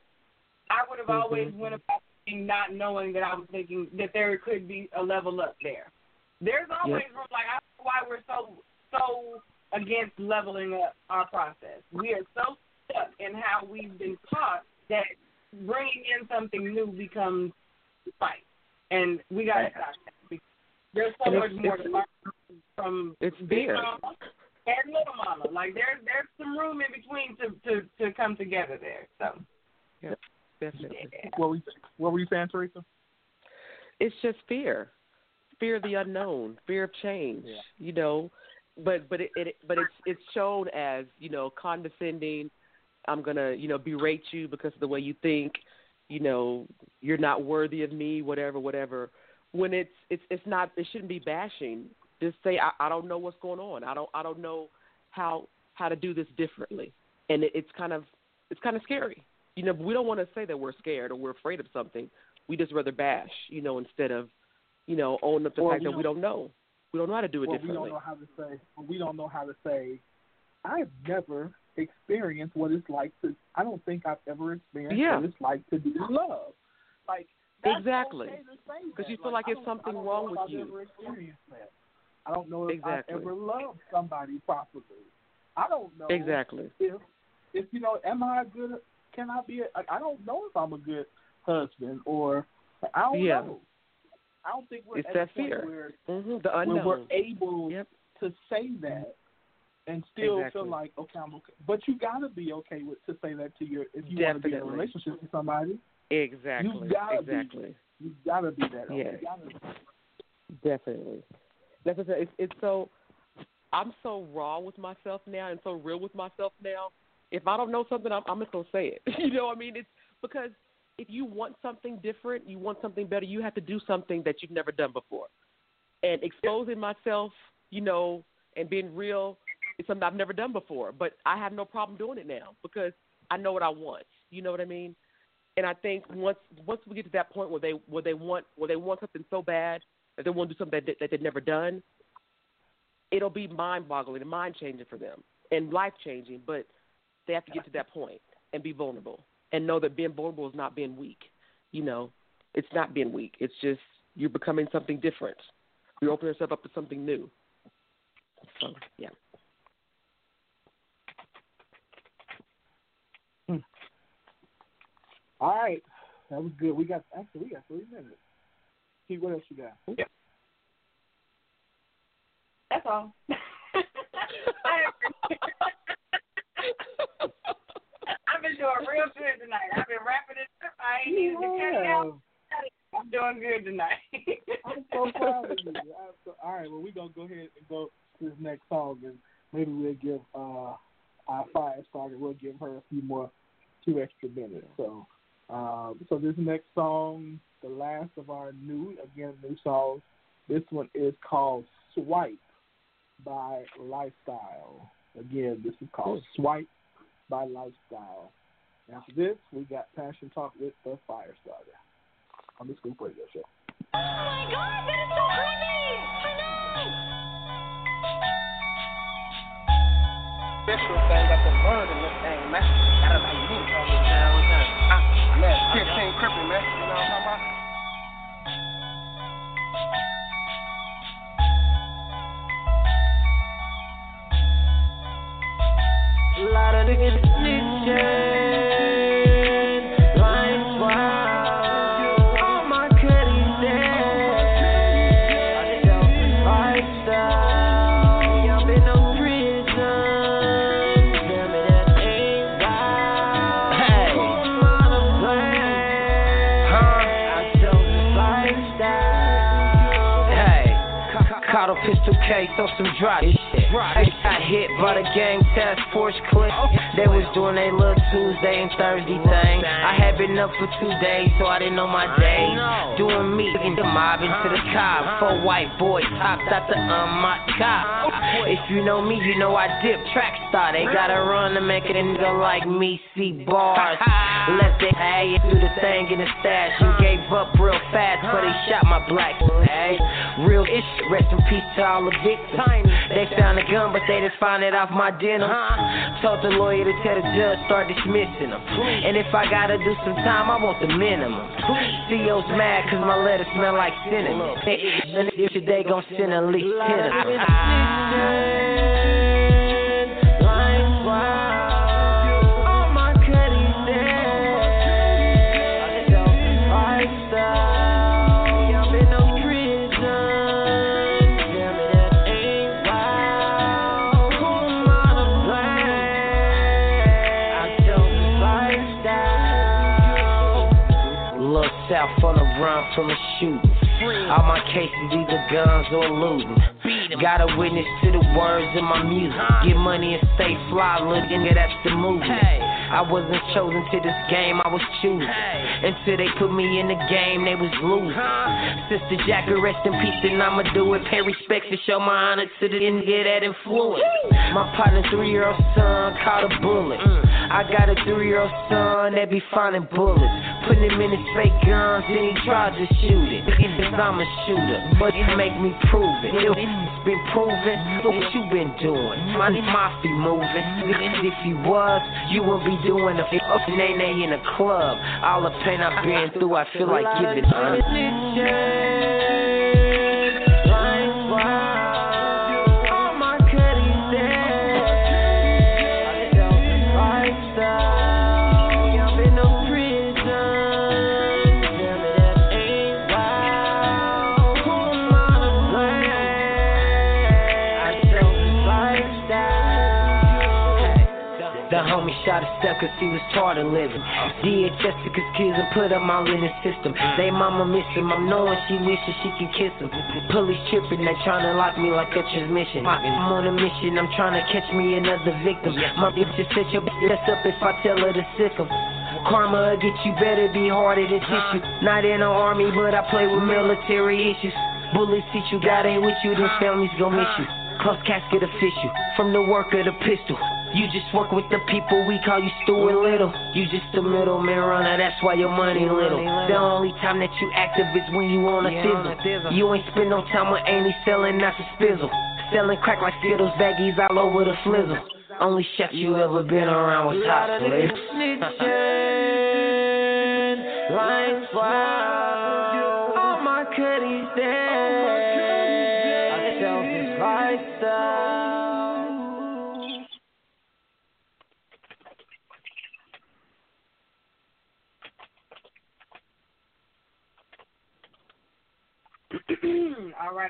I would have Mhm. always went about thinking not knowing that I was thinking that there could be a level up there. There's always room. Like I don't know why we're so so against leveling up our process. We are so stuck in how we've been taught that bringing in something new becomes fight, and we got to stop that. There's so much more to learn from It's big fear. mama and little mama. Like there's there's some room in between to to to come together there. So Definitely. What were you, what were you saying, Teresa? It's just fear, fear of the unknown, fear of change. Yeah. You know, but but it, it but it's it's shown as you know condescending. I'm gonna you know berate you because of the way you think. You know, you're not worthy of me. Whatever, whatever. When it's it's it's not. It shouldn't be bashing. Just say I, I don't know what's going on. I don't I don't know how how to do this differently. And it, it's kind of it's kind of scary. You know, we don't want to say that we're scared or we're afraid of something. We just rather bash, you know, instead of, you know, own up the Or fact that we don't know. We don't know how to do it Well, we don't know how to say. We don't know how to say. I've never experienced what it's like to. I don't think I've ever experienced Yeah. what it's like to be in love. Like Exactly. okay to say 'Cause you feel like I it's something wrong with I've you. Ever experienced that. I don't know if Exactly. I've ever loved somebody properly. I don't know Exactly. if if you know, am I a good can I be? A, like, I don't know if I'm a good husband or I don't Yeah. know. I don't think we're It's at that the point fear. where hmm The unknown. we're able Yep. to say that and still Exactly. feel like okay, I'm okay. But you gotta be okay with to say that to your if you want to be in a relationship with somebody. Exactly. You gotta exactly. be. You gotta be that. Yeah. You Definitely. That's what I said. It's, it's so. I'm so raw with myself now and so real with myself now. If I don't know something, I'm, I'm just gonna say it. <laughs> you know, what I mean, it's because if you want something different, you want something better, you have to do something that you've never done before. And exposing myself, you know, and being real is something I've never done before. But I have no problem doing it now because I know what I want. You know what I mean? And I think once once we get to that point where they where they want where they want something so bad that they want to do something that, that they've never done, it'll be mind boggling and mind changing for them and life changing. But they have to get to that point and be vulnerable and know that being vulnerable is not being weak. You know, it's not being weak. It's just you're becoming something different. You're opening yourself up to something new. So yeah. Hmm. All right, that was good. We got actually we got three minutes. See what else you got? Yeah. That's all. <laughs> I've been doing real good tonight. I've been wrapping it up. I ain't needed to cut it out. I'm doing good tonight. I'm so proud of you. So, all right, well, we're going to go ahead and go to this next song, and maybe we'll give uh, our fire starter, we'll give her a few more, two extra minutes. So, um, so this next song, the last of our new, again, new songs, this one is called Swipe by Lifestyle. Again, this is called Swipe by Lifestyle. After this, we got Passion Talk with the Fire Starter on the Scoop Radio Show. Oh my God! That is so creamy. No. Special thing got the bird in this thing, man. Got it like you. Ah, man, 15 crippin', man. You know what I'm talking about? A lot of niggas snitching, case on some dry shit. Got hit by the gang task force clip. They was doing a little Tuesday and Thursday thing. I had been up for two days, so I didn't know my day. Doing me and the mob into the cop. Four white boys hopped out the unmarked cop. If you know me, you know I dip track star. They gotta run to make it a nigga like me see bars. Left they hey do the thing in the stash You gave up real fast, but they shot my black hey. Real ish, rest in peace to all the victims. They found a gun, but they didn't find it off my denim. Told the lawyer to tell the judge start dismissing them. And if I gotta do some time, I want the minimum. CEO's mad cause my letters smell like cinnamon. If they gon' send at least 10 of them. On the run from a shooting. All my cases either guns or looting. Got a witness to the words in my music. Get money and stay fly, looking at that's the movement. I wasn't chosen to this game, I was choosing. Until they put me in the game, they was losing. Sister Jackie, rest in peace, and I'ma do it. Pay respect and show my honor to the nigga that influence. My partner, three year old son, caught a bullet. Mm. I got a three year old son that be finding bullets. Putting him in his fake guns, then he tried to shoot it. Cause I'm a shooter, but it make me prove it. It's been proven, look what you been doing. My mafia moving. If you was, you wouldn't be doing a fuck nay in a club. All the pain I've been through, I feel like giving up. Shot of stuff cause he was tired of living. DHS took his kids and put them all in the system. They mama miss him, I'm knowing she wishes she could kiss him. Police tripping, they trying to lock me like a transmission. I'm on a mission, I'm trying to catch me another victim. My bitch just set your ass up if I tell her to sick him. Karma get you better be harder than tissue. Not in the army, but I play with military issues. Bullets teach you God ain't with you, then families gon' miss you. Close casket official, from the work of the pistol. You just work with the people, we call you Stuart Little. You just a middleman runner, that's why your money little. The only time that you active is when you on a sizzle. You ain't spend no time with Amy selling not a spizzle. Selling crack like Skittles, baggies all over the flizzle. Only chef you ever been around was hot Lights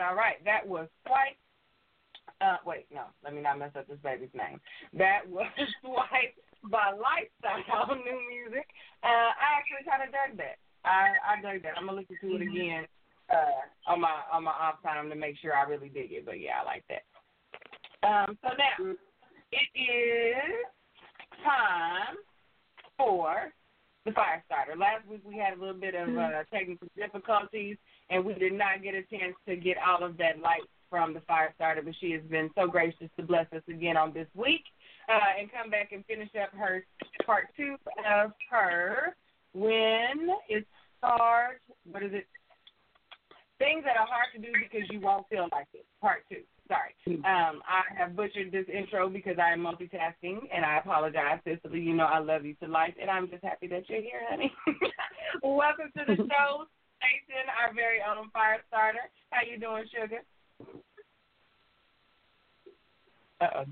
all right, all right. That was quite. Uh, wait, no, let me not mess up this baby's name. That was <laughs> Swipe by Lifestyle, <laughs> new music. Uh, I actually kind of dug that. I I dug that. I'm gonna listen to it again uh, on my on my off time to make sure I really dig it. But yeah, I like that. Um, so now it is time for the fire starter. Last week we had a little bit of uh, technical difficulties, and we did not get a chance to get all of that light from the fire starter. But she has been so gracious to bless us again on this week, uh, and come back and finish up her part two of her when it's hard. What is it? Things that are hard to do because you won't feel like it. Part two. Sorry. Um, I have butchered this intro because I am multitasking, and I apologize, Cicely. You know I love you to life, and I'm just happy that you're here, honey. <laughs> Welcome to the <laughs> show, Station, our very own fire starter. How you doing, sugar? Uh oh.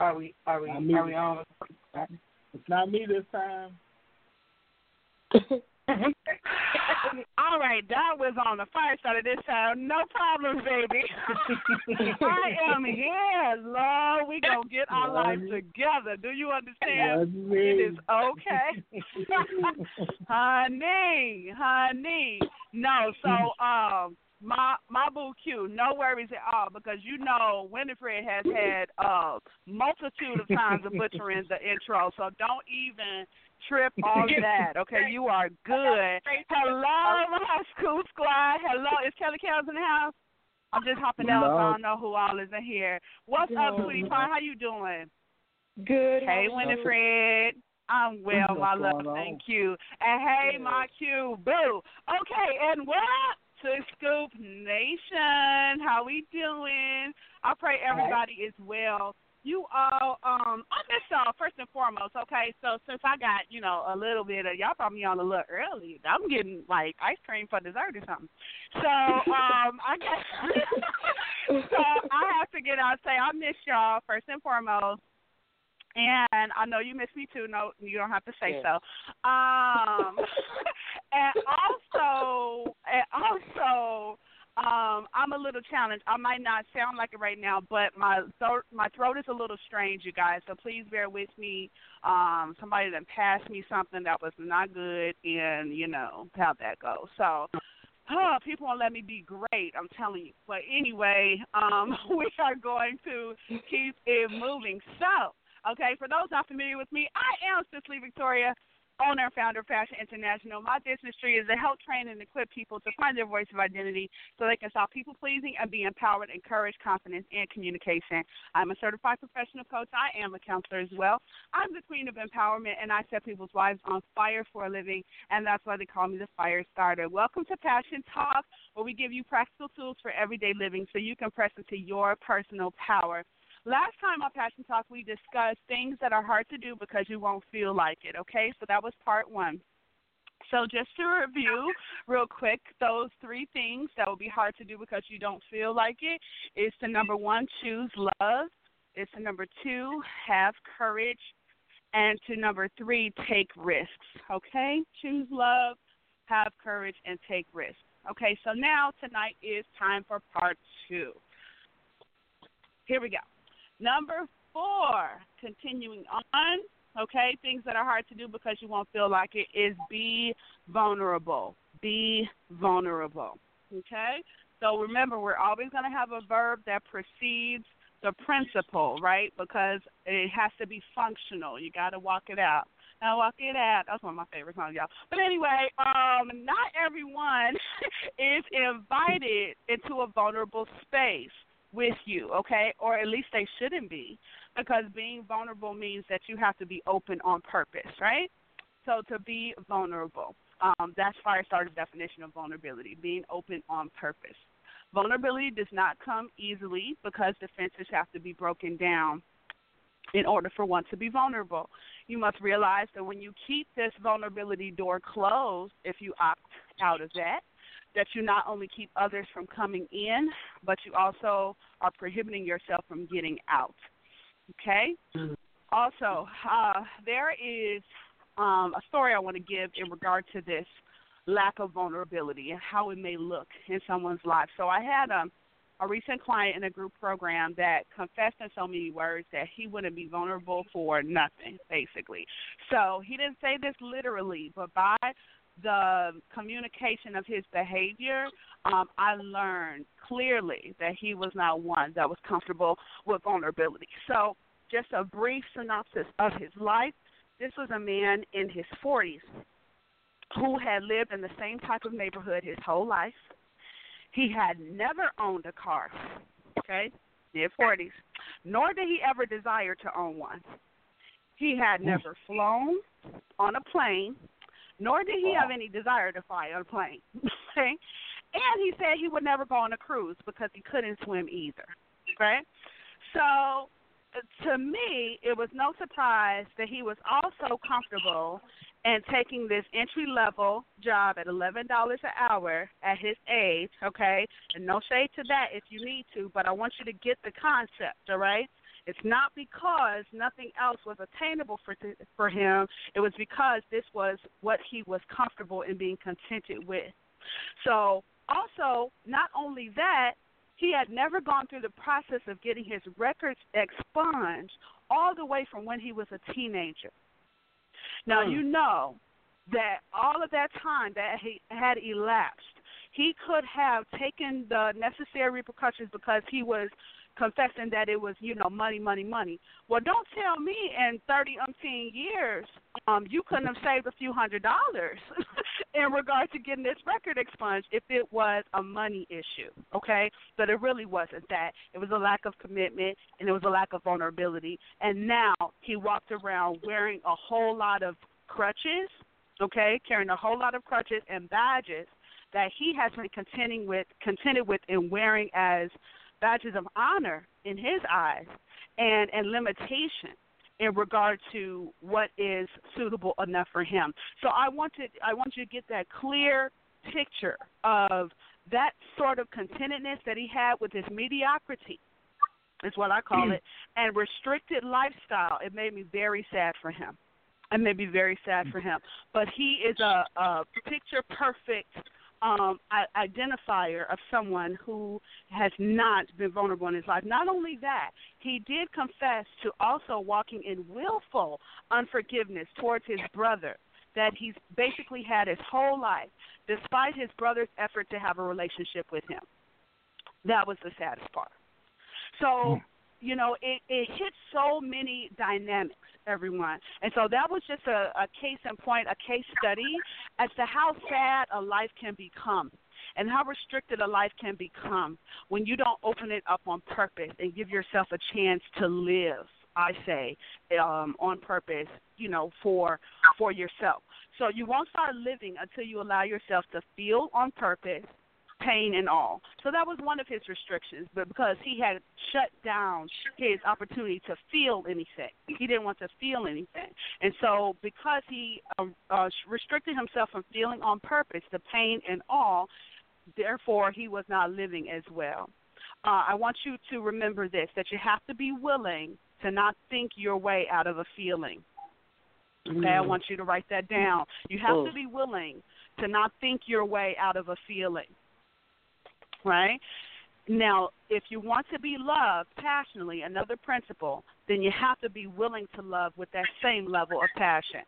Are we? Are we? Are we on? It's not me this time. <laughs> <laughs> All right, that was on the fire starter this time. No problem, baby. <laughs> I am here, Lord. We gonna get our life together. Do you understand? It is okay, <laughs> honey, honey. No, so um, my my boo Q, no worries at all because you know Winfred has had a multitude of times of butchering the intro, so don't even trip <laughs> on that. Okay, you are good. Hello, my school squad. Hello, is Kelly Kellz in the house? I'm just hopping out, so I don't know who all is in here. What's up, sweetie pie? How you doing? Good. Hey, Winfred. I'm well, What's my love. Thank you. And hey, my Q, boo. Okay, and what up to Scoop Nation? How we doing? I pray everybody is well. You all, um, I miss y'all first and foremost. Okay, so since I got you know a little bit of y'all brought me on a little early, I'm getting like ice cream for dessert or something. So um, I guess <laughs> so I have to get out and say I miss y'all first and foremost. And I know you miss me too. No, you don't have to say so. Um, <laughs> and also, and also, um, I'm a little challenged. I might not sound like it right now, but my throat, my throat is a little strange, you guys. So please bear with me. Um, somebody that passed me something that was not good, and you know how that goes. So. Oh, people won't let me be great, I'm telling you. But anyway, um, <laughs> we are going to keep it moving. So, Okay, for those not familiar with me, I am Cicely Victoria, owner and founder of Passion International. My business tree is to help train and equip people to find their voice of identity so they can stop people pleasing and be empowered, encourage confidence, and communication. I'm a certified professional coach. I am a counselor as well. I'm the queen of empowerment, and I set people's lives on fire for a living, and that's why they call me the fire starter. Welcome to Passion Talk, where we give you practical tools for everyday living so you can press into your personal power. Last time on Passion Talk, we discussed things that are hard to do because you won't feel like it, okay? So that was part one. So just to review real quick, those three things that will be hard to do because you don't feel like it is to number one, choose love. It's to number two, have courage. And to number three, take risks. Okay? Choose love, have courage, and take risks. Okay, so now tonight is time for part two. Here we go. Number four, continuing on, okay, things that are hard to do because you won't feel like it is be vulnerable. Be vulnerable. Okay? So remember, we're always going to have a verb that precedes the principle, right? Because it has to be functional. You got to walk it out. Now walk it out. That's one of my favorite songs, y'all. But anyway, um, not everyone <laughs> is invited into a vulnerable space with you, okay? Or at least they shouldn't be, because being vulnerable means that you have to be open on purpose, right? So to be vulnerable, um, that's Firestarter's definition of vulnerability: being open on purpose. Vulnerability does not come easily because defenses have to be broken down in order for one to be vulnerable. You must realize that when you keep this vulnerability door closed, if you opt out of that, that you not only keep others from coming in, but you also are prohibiting yourself from getting out. Okay? Also, uh, there is um, a story I want to give in regard to this lack of vulnerability and how it may look in someone's life. So I had a, a recent client in a group program that confessed in so many words that he wouldn't be vulnerable for nothing, basically. So he didn't say this literally, but by the communication of his behavior, um, I learned clearly that he was not one that was comfortable with vulnerability. So, just a brief synopsis of his life. This was a man in his 40s who had lived in the same type of neighborhood his whole life. He had never owned a car, okay, mid 40s, nor did he ever desire to own one. He had never flown on a plane, nor did he have any desire to fly on a plane. <laughs> okay? And he said he would never go on a cruise because he couldn't swim either. Okay? So uh, to me, it was no surprise that he was also comfortable and taking this entry level job at eleven dollars an hour at his age, okay? And no shade to that if you need to, but I want you to get the concept, all right? It's not because nothing else was attainable for for him. It was because this was what he was comfortable in being contented with. So, also, not only that, he had never gone through the process of getting his records expunged all the way from when he was a teenager. Now, Hmm. you know that all of that time that he had elapsed, he could have taken the necessary repercussions because he was confessing that it was, you know, money, money, money. Well, don't tell me in 30 umpteen years um, you couldn't have saved a few hundred dollars <laughs> in regard to getting this record expunged if it was a money issue, okay? But it really wasn't that. It was a lack of commitment and it was a lack of vulnerability. And now he walked around wearing a whole lot of crutches, okay, carrying a whole lot of crutches and badges that he has been contending with, contented with, and wearing as badges of honor in his eyes, and and limitation in regard to what is suitable enough for him. So I want to I want you to get that clear picture of that sort of contentedness that he had with his mediocrity is what I call it, <clears throat> and restricted lifestyle. It made me very sad for him. It made me very sad for him. But he is a, a picture perfect um, identifier of someone who has not been vulnerable in his life. Not only that, he did confess to also walking in willful unforgiveness towards his brother that he's basically had his whole life, despite his brother's effort to have a relationship with him. That was the saddest part. So, you know, it, it hits so many dynamics, everyone. And so that was just a, a case in point, a case study as to how sad a life can become and how restricted a life can become when you don't open it up on purpose and give yourself a chance to live. I say um, on purpose, you know, for for yourself. So you won't start living until you allow yourself to feel on purpose, pain and all. So that was one of his restrictions, but because he had shut down his opportunity to feel anything, he didn't want to feel anything, and so because he uh, uh, restricted himself from feeling on purpose the pain and all, therefore he was not living as well. Uh, I want you to remember this: that you have to be willing to not think your way out of a feeling. Okay, I want you to write that down. You have to be willing to not think your way out of a feeling. Right? Now, if you want to be loved passionately, another principle, then you have to be willing to love with that same level of passion.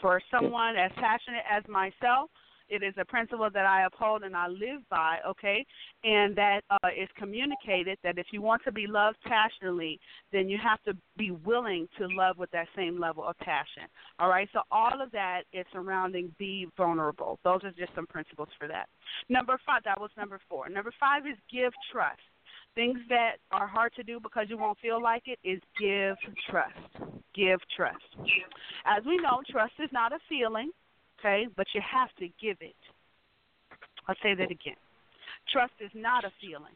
For someone as passionate as myself, it is a principle that I uphold and I live by, okay? And that uh, is communicated that if you want to be loved passionately, then you have to be willing to love with that same level of passion. All right? So all of that is surrounding be vulnerable. Those are just some principles for that. Number five, that was number four. Number five is give trust. Things that are hard to do because you won't feel like it is give trust. Give trust. As we know, trust is not a feeling okay? But you have to give it. I'll say that again. Trust is not a feeling.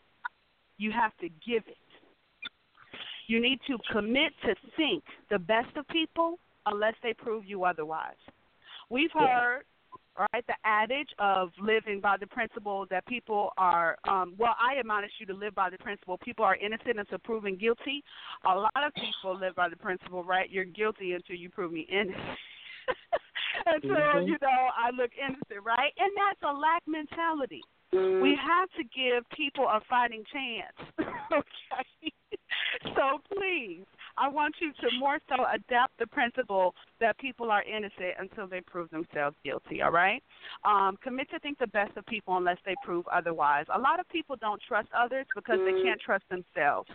You have to give it. You need to commit to think the best of people unless they prove you otherwise. We've heard, right, the adage of living by the principle that people are, um, well, I admonish you to live by the principle people are innocent until proven guilty. A lot of people live by the principle, right, you're guilty until you prove me innocent. <laughs> until you mm-hmm. know I look innocent, right? And that's a lack mentality. We mm. have to give people a fighting chance. <laughs> okay. so please, I want you to more so adapt the principle that people are innocent until they prove themselves guilty, all right? Um, commit to think the best of people unless they prove otherwise. A lot of people don't trust others because they mm. can't trust themselves.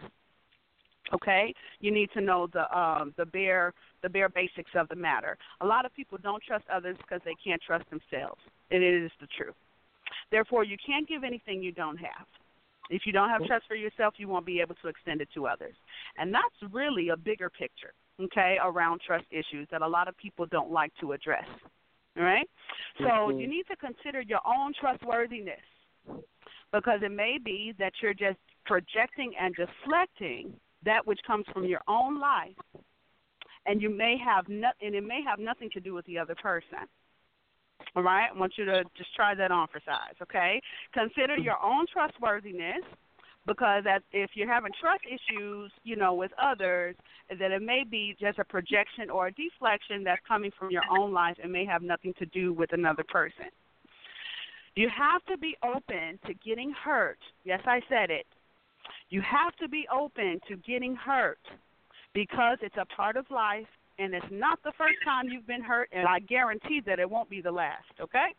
Okay? You need to know the um the bare the bare basics of the matter. A lot of people don't trust others because they can't trust themselves. And it is the truth. Therefore, you can't give anything you don't have. If you don't have trust for yourself, you won't be able to extend it to others. And that's really a bigger picture, okay, around trust issues that a lot of people don't like to address. All right? So Mhm. you need to consider your own trustworthiness because it may be that you're just projecting and deflecting that which comes from your own life and you may have no, and it may have nothing to do with the other person. All right, I want you to just try that on for size. Okay, consider your own trustworthiness because if you're having trust issues, you know, with others, that it may be just a projection or a deflection that's coming from your own life and may have nothing to do with another person. You have to be open to getting hurt. Yes, I said it. You have to be open to getting hurt because it's a part of life and it's not the first time you've been hurt and I guarantee that it won't be the last, okay?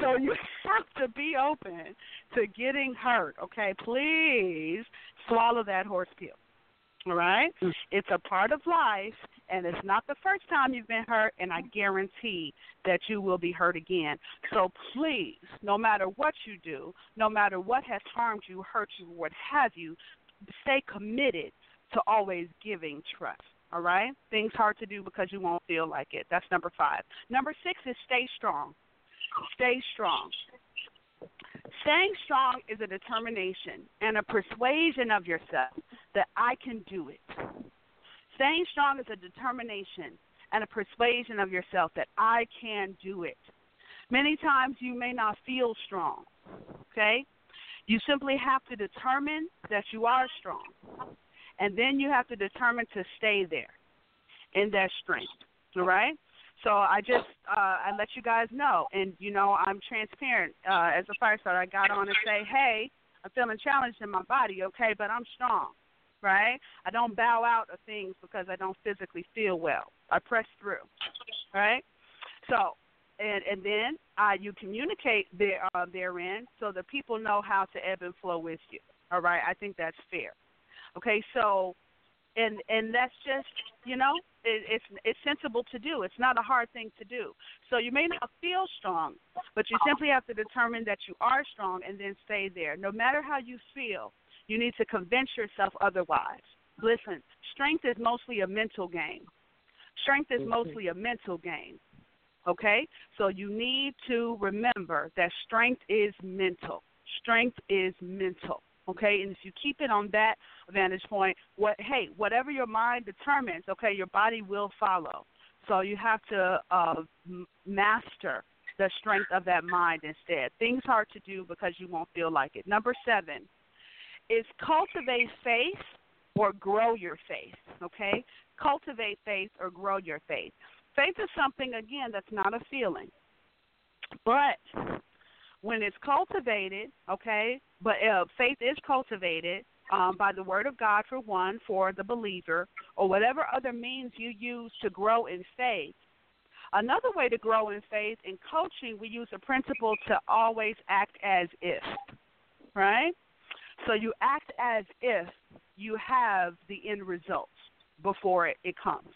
So <laughs> you have to be open to getting hurt, okay? Please swallow that horse pill. All right? Mm. It's a part of life and it's not the first time you've been hurt and I guarantee that you will be hurt again. So please, no matter what you do, no matter what has harmed you, hurt you, what have you, stay committed to always giving trust. All right? Things hard to do because you won't feel like it. That's number five. Number six is stay strong. Stay strong. Staying strong is a determination and a persuasion of yourself that I can do it. Staying strong is a determination and a persuasion of yourself that I can do it. Many times you may not feel strong, okay? You simply have to determine that you are strong. And then you have to determine to stay there in that strength, all right? So I just uh, I let you guys know, and you know I'm transparent. Uh, as a fire starter, I got on and say, hey, I'm feeling challenged in my body, okay, but I'm strong, right? I don't bow out of things because I don't physically feel well. I press through, right? So, and and then uh, you communicate there uh, therein so that people know how to ebb and flow with you. All right, I think that's fair. Okay, so and and that's just you know it, it's it's sensible to do. It's not a hard thing to do. So you may not feel strong, but you simply have to determine that you are strong and then stay there. No matter how you feel, you need to convince yourself otherwise. Listen, strength is mostly a mental game. Strength is mostly a mental game. Okay? So you need to remember that strength is mental. Strength is mental. Okay, and if you keep it on that vantage point, what hey, whatever your mind determines, okay, your body will follow. So you have to uh, master the strength of that mind instead. Things hard to do because you won't feel like it. Number seven is cultivate faith or grow your faith. Okay, cultivate faith or grow your faith. Faith is something again that's not a feeling, but when it's cultivated, okay, but uh, faith is cultivated um, by the word of God for one, for the believer, or whatever other means you use to grow in faith. Another way to grow in faith in coaching, we use a principle to always act as if, right? So you act as if you have the end results before it, it comes.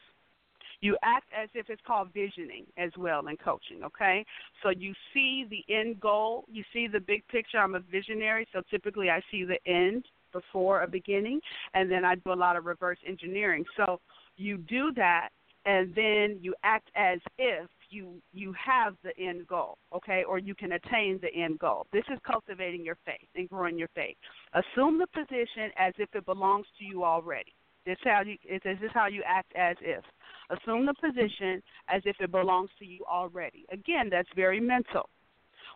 You act as if it's called visioning as well in coaching, okay? So you see the end goal, you see the big picture. I'm a visionary, so typically I see the end before a beginning, and then I do a lot of reverse engineering. So you do that, and then you act as if you you have the end goal, okay, or you can attain the end goal. This is cultivating your faith and growing your faith. Assume the position as if it belongs to you already. This how you is this how you act as if. Assume the position as if it belongs to you already. Again, that's very mental.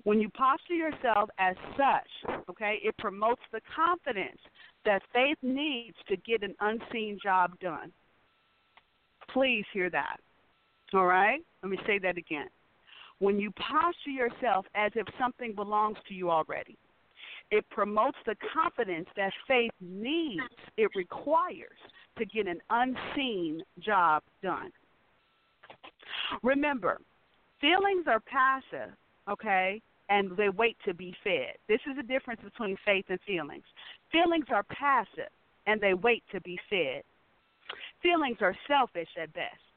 When you posture yourself as such, okay, it promotes the confidence that faith needs to get an unseen job done. Please hear that. All right? Let me say that again. When you posture yourself as if something belongs to you already, it promotes the confidence that faith needs, it requires to get an unseen job done. Remember, feelings are passive, okay, and they wait to be fed. This is the difference between faith and feelings. Feelings are passive and they wait to be fed. Feelings are selfish at best.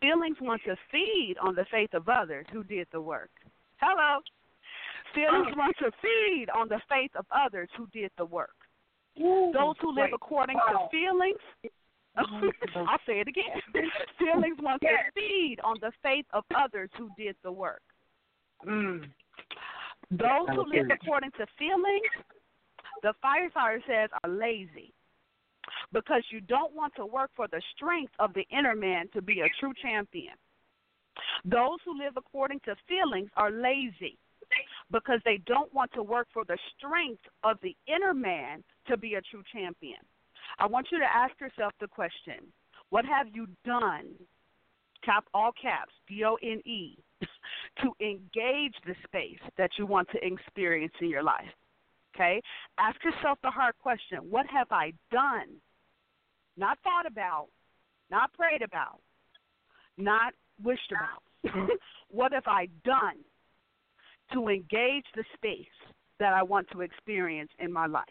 Feelings want to feed on the faith of others who did the work. Hello. Feelings want to feed on the faith of others who did the work. Those who live according to feelings, <laughs> <laughs> I'll say it again. <laughs> feelings want to feed on the faith of others who did the work. Mm. Those who live according to feelings, the firefighter says, are lazy because you don't want to work for the strength of the inner man to be a true champion. Those who live according to feelings are lazy because they don't want to work for the strength of the inner man to be a true champion. I want you to ask yourself the question what have you done, cap all caps, D O N E, <laughs> to engage the space that you want to experience in your life? Okay? Ask yourself the hard question what have I done? Not thought about, not prayed about, not wished about. <laughs> what have I done to engage the space that I want to experience in my life?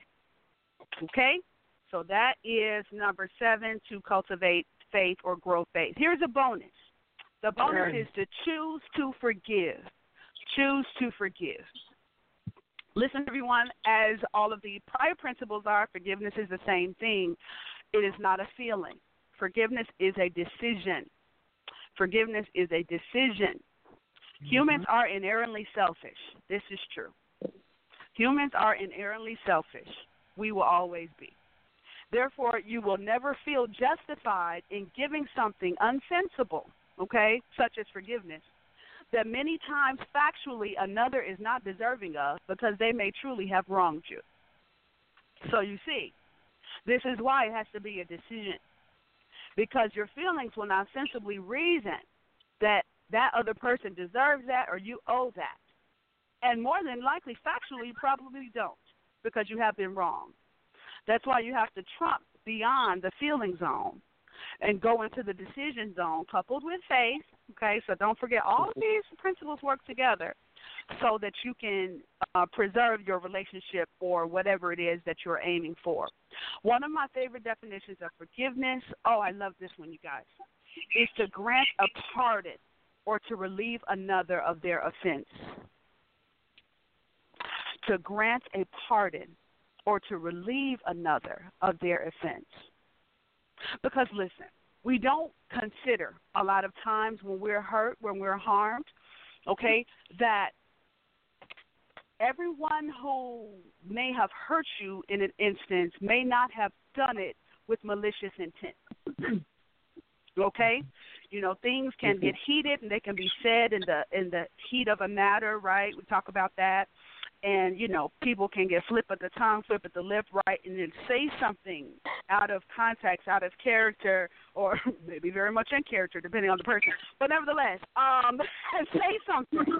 Okay? So that is number seven to cultivate faith or grow faith. Here's a bonus. The bonus is to choose to forgive. Choose to forgive. Listen, everyone, as all of the prior principles are, forgiveness is the same thing. It is not a feeling. Forgiveness is a decision. Forgiveness is a decision. Mm-hmm. Humans are inherently selfish. This is true. Humans are inherently selfish. We will always be. Therefore, you will never feel justified in giving something unsensible, okay, such as forgiveness, that many times factually another is not deserving of because they may truly have wronged you. So you see, this is why it has to be a decision. Because your feelings will not sensibly reason that that other person deserves that or you owe that. And more than likely, factually, you probably don't because you have been wrong. That's why you have to trump beyond the feeling zone and go into the decision zone coupled with faith. Okay, so don't forget all these principles work together so that you can uh, preserve your relationship or whatever it is that you're aiming for. One of my favorite definitions of forgiveness, oh, I love this one, you guys, is to grant a pardon or to relieve another of their offense. To grant a pardon or to relieve another of their offense. Because listen, we don't consider a lot of times when we're hurt, when we're harmed, okay, that everyone who may have hurt you in an instance may not have done it with malicious intent. <clears throat> okay? You know, things can get mm-hmm. heated and they can be said in the in the heat of a matter, right? We talk about that. And you know people can get flip at the tongue, flip at the lip, right, and then say something out of context, out of character, or <laughs> maybe very much in character, depending on the person. But nevertheless, um, <laughs> say something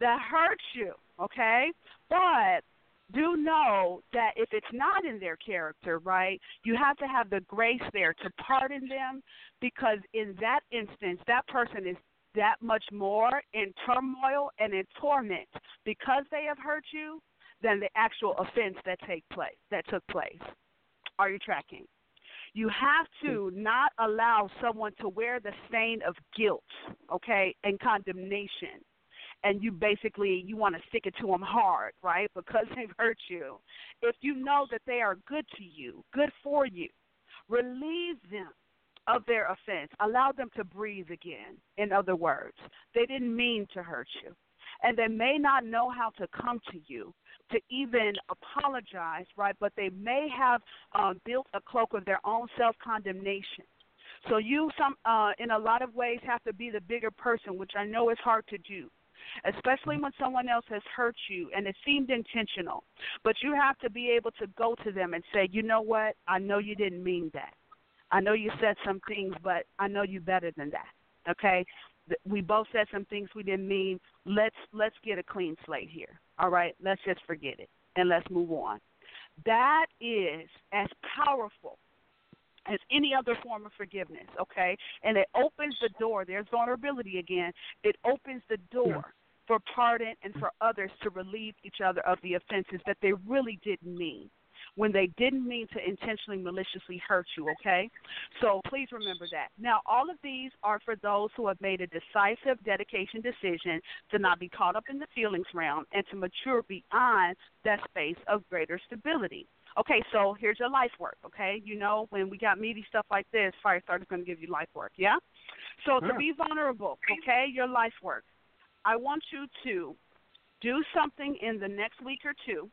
that hurts you, okay? But do know that if it's not in their character, right, you have to have the grace there to pardon them because in that instance, that person is that much more in turmoil and in torment because they have hurt you than the actual offense that take place that took place. Are you tracking? You have to hmm. not allow someone to wear the stain of guilt, okay, and condemnation and you basically you want to stick it to them hard, right? Because <laughs> they've hurt you. If you know that they are good to you, good for you, relieve them of their offense. Allow them to breathe again. In other words, they didn't mean to hurt you. And they may not know how to come to you to even apologize, right? But they may have um, built a cloak of their own self condemnation. So you, some, uh, in a lot of ways, have to be the bigger person, which I know is hard to do especially when someone else has hurt you and it seemed intentional. But you have to be able to go to them and say, you know what? I know you didn't mean that. I know you said some things, but I know you better than that. Okay? We both said some things we didn't mean. Let's let's get a clean slate here. All right? Let's just forget it and let's move on. That is as powerful as any other form of forgiveness, okay? And it opens the door. There's vulnerability again. It opens the door for pardon and for others to relieve each other of the offenses that they really didn't mean when they didn't mean to intentionally maliciously hurt you, okay? So please remember that. Now, all of these are for those who have made a decisive dedication decision to not be caught up in the feelings realm and to mature beyond that space of greater stability. Okay, so here's your life work, okay? You know, when we got meaty stuff like this, Firestarter's going to give you life work, yeah? So to be vulnerable, okay, your life work. I want you to do something in the next week or two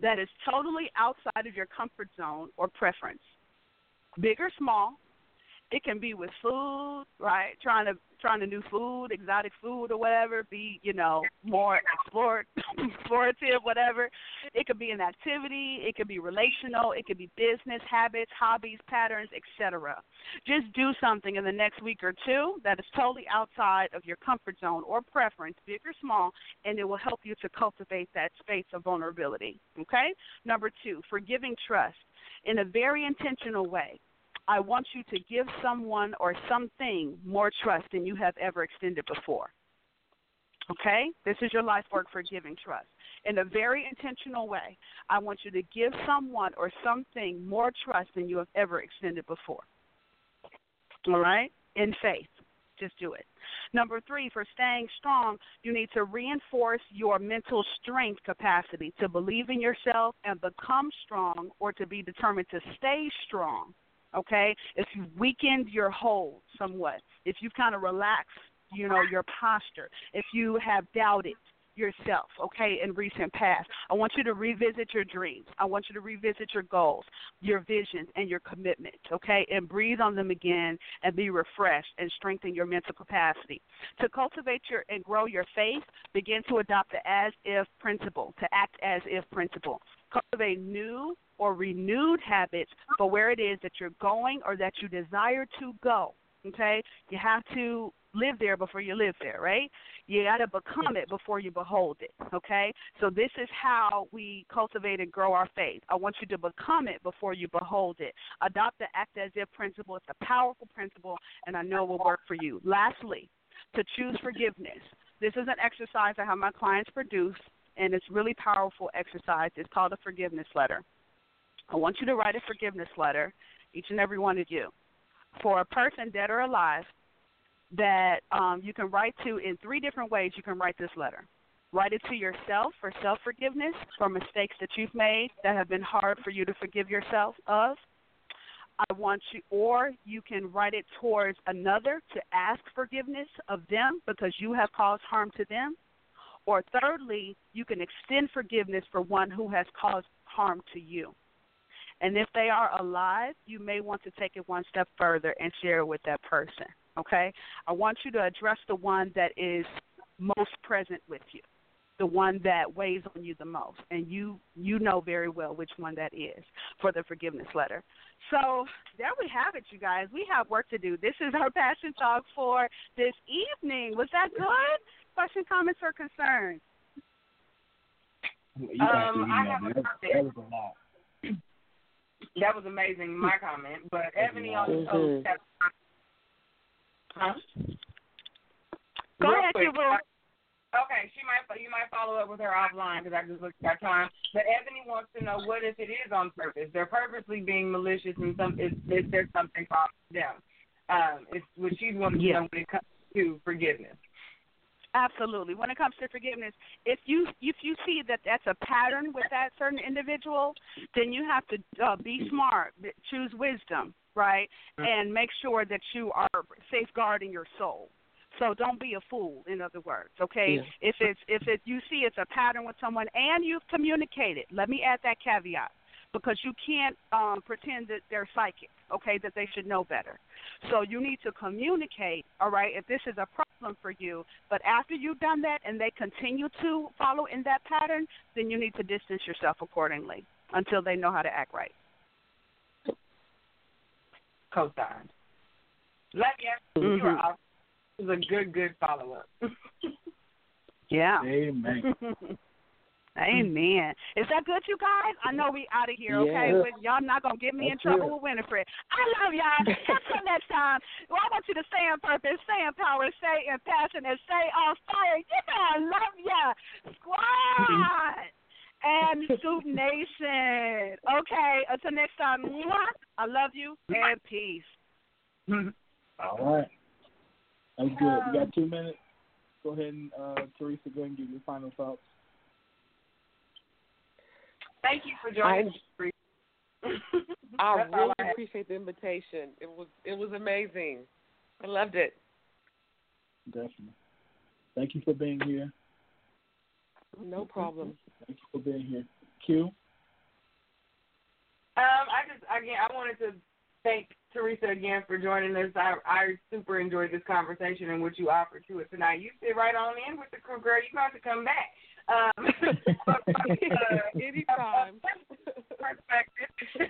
that is totally outside of your comfort zone or preference. Big or small, it can be with food, right? Trying to trying to do food, exotic food or whatever, be, you know, more explore, <coughs> explorative, whatever. It could be an activity, it could be relational, it could be business habits, hobbies, patterns, etc. Just do something in the next week or two that is totally outside of your comfort zone or preference, big or small, and it will help you to cultivate that space of vulnerability. Okay? Number two, forgiving trust in a very intentional way. I want you to give someone or something more trust than you have ever extended before. Okay? This is your life work for giving trust. In a very intentional way, I want you to give someone or something more trust than you have ever extended before. All right? In faith. Just do it. Number three, for staying strong, you need to reinforce your mental strength capacity to believe in yourself and become strong or to be determined to stay strong okay? If you've weakened your hold somewhat, if you've kind of relaxed, you know, your posture, if you have doubted yourself, okay, in recent past, I want you to revisit your dreams. I want you to revisit your goals, your visions, and your commitments, okay, and breathe on them again and be refreshed and strengthen your mental capacity. To cultivate your and grow your faith, begin to adopt the as if principle, to act as if principle. Cultivate new or renewed habits for where it is that you're going or that you desire to go. Okay? You have to live there before you live there, right? You got to become it before you behold it, okay? So this is how we cultivate and grow our faith. I want you to become it before you behold it. Adopt the act as if principle. It's a powerful principle, and I know it will work for you. Lastly, to choose forgiveness. This is an exercise I have my clients produce, and it's really powerful exercise. It's called a forgiveness letter. I want you to write a forgiveness letter, each and every one of you, for a person dead or alive that um, you can write to in three different ways. You can write this letter. Write it to yourself for self forgiveness for mistakes that you've made that have been hard for you to forgive yourself of. I want you, or you can write it towards another to ask forgiveness of them because you have caused harm to them. Or thirdly, you can extend forgiveness for one who has caused harm to you. And if they are alive, you may want to take it one step further and share it with that person. Okay? I want you to address the one that is most present with you. the one that weighs on you the most, and you you know very well which one that is for the forgiveness letter. So there we have it, you guys. We have work to do. This is our passion talk for this evening. Was that good? Question, comments, or concerns? You Um, I have a that, comment. that was a lot. That was amazing, my comment. But Ebony on the Mhm. post. Huh? Go Real ahead, quick, you boo. I- Okay, she might you might follow up with her offline because I just looked at our time. But Ebony wants to know what if it is on purpose? They're purposely being malicious and some is, is there something wrong with them? Um, it's what she's wanting to know when it comes to forgiveness. Absolutely. When it comes to forgiveness, if you if you see that that's a pattern with that certain individual, then you have to uh, be smart, choose wisdom, right, and make sure that you are safeguarding your soul. So don't be a fool. In other words, okay. Yeah. If it's if it you see it's a pattern with someone and you've communicated, let me add that caveat because you can't um, pretend that they're psychic, okay, that they should know better. So you need to communicate, all right, if this is a problem for you. But after you've done that and they continue to follow in that pattern, then you need to distance yourself accordingly until they know how to act right. Co-signed. Love you. You are mm-hmm. awesome. It was a good, good follow up. <laughs> Yeah. Amen. <laughs> Amen. Is that good, you guys? I know we out of here, okay? Yeah. But y'all not gonna get me in trouble it. with Winfred. I love y'all. <laughs> Until next time. Well, I want you to stay in purpose, stay in power, stay in passion, and stay on fire. Yeah, I love ya, squad. And <laughs> Scoop Nation. Okay, until next time. I love you and peace. All right. That's good. We got two minutes. Go ahead and uh, Teresa, go ahead and give your final thoughts. Thank you for joining us. <laughs> I really I appreciate the invitation. It was it was amazing. I loved it. Definitely. Thank you for being here. No problem. Thank you for being here. Q. Um, I just again I wanted to thank Teresa again for joining us. I I super enjoyed this conversation and what you offered to us tonight. You sit right on in with the crew, girl. You got to come back. Um, <laughs> uh, Anytime. perspective. <laughs>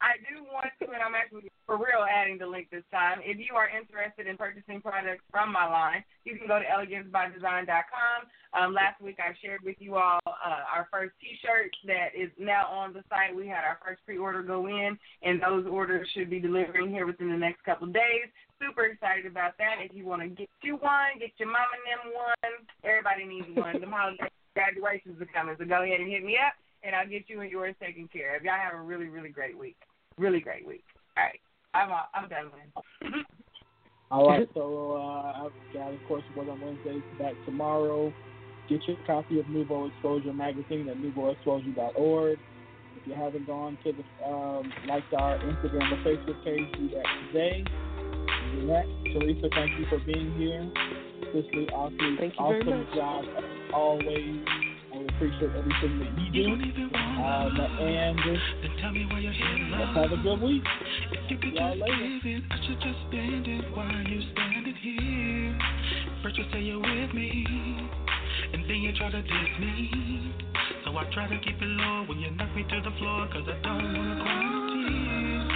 I do want to, and I'm actually for real adding the link this time. If you are interested in purchasing products from my line, you can go to elegancebydesign.com. Um, last week I shared with you all uh, our first T-shirt that is now on the site. We had our first pre-order go in, and those orders should be delivering here within the next couple of days. Super excited about that. If you want to get you one, get your mom and them one. Everybody needs one. <laughs> The holiday graduations are coming, so go ahead and hit me up, and I'll get you and yours taken care of. Y'all have a really, really great week. Really great week. All right, I'm uh, I'm done. Lynn. <laughs> All right, so uh, I've got, of course, what on Wednesdays back tomorrow. Get your copy of Nouveau Exposure magazine at nouveauexposure.org. If you haven't gone to the um, liked our Instagram or Facebook page, do that today. Do that. Teresa, thank you for being here. Cicely, awesome, Thank you very awesome much. job as always. I appreciate everything that you do. Um, and let's have a good week. Y'all later. I should just spend it while you here. First you say you're with me, and then you try to diss me. So I try to keep it low when you knock me to the floor, cause I don't wanna cry no tears.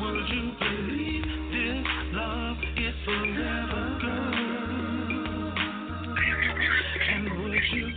Would you believe this love is forever, you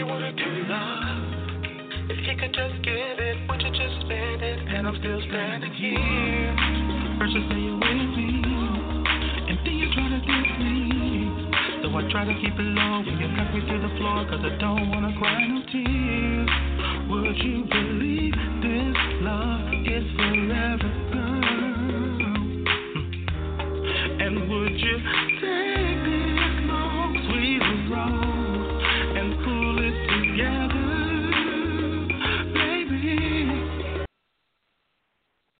really wanna do love. If he could just give it, would you just spend it? And I'm still standing here. First you say you're with me, and then you try to get me. So I try to keep it low when you cut me to the floor, cause I don't wanna cry no tears. Would you believe this love is forever, girl? Hmm. And would you take this?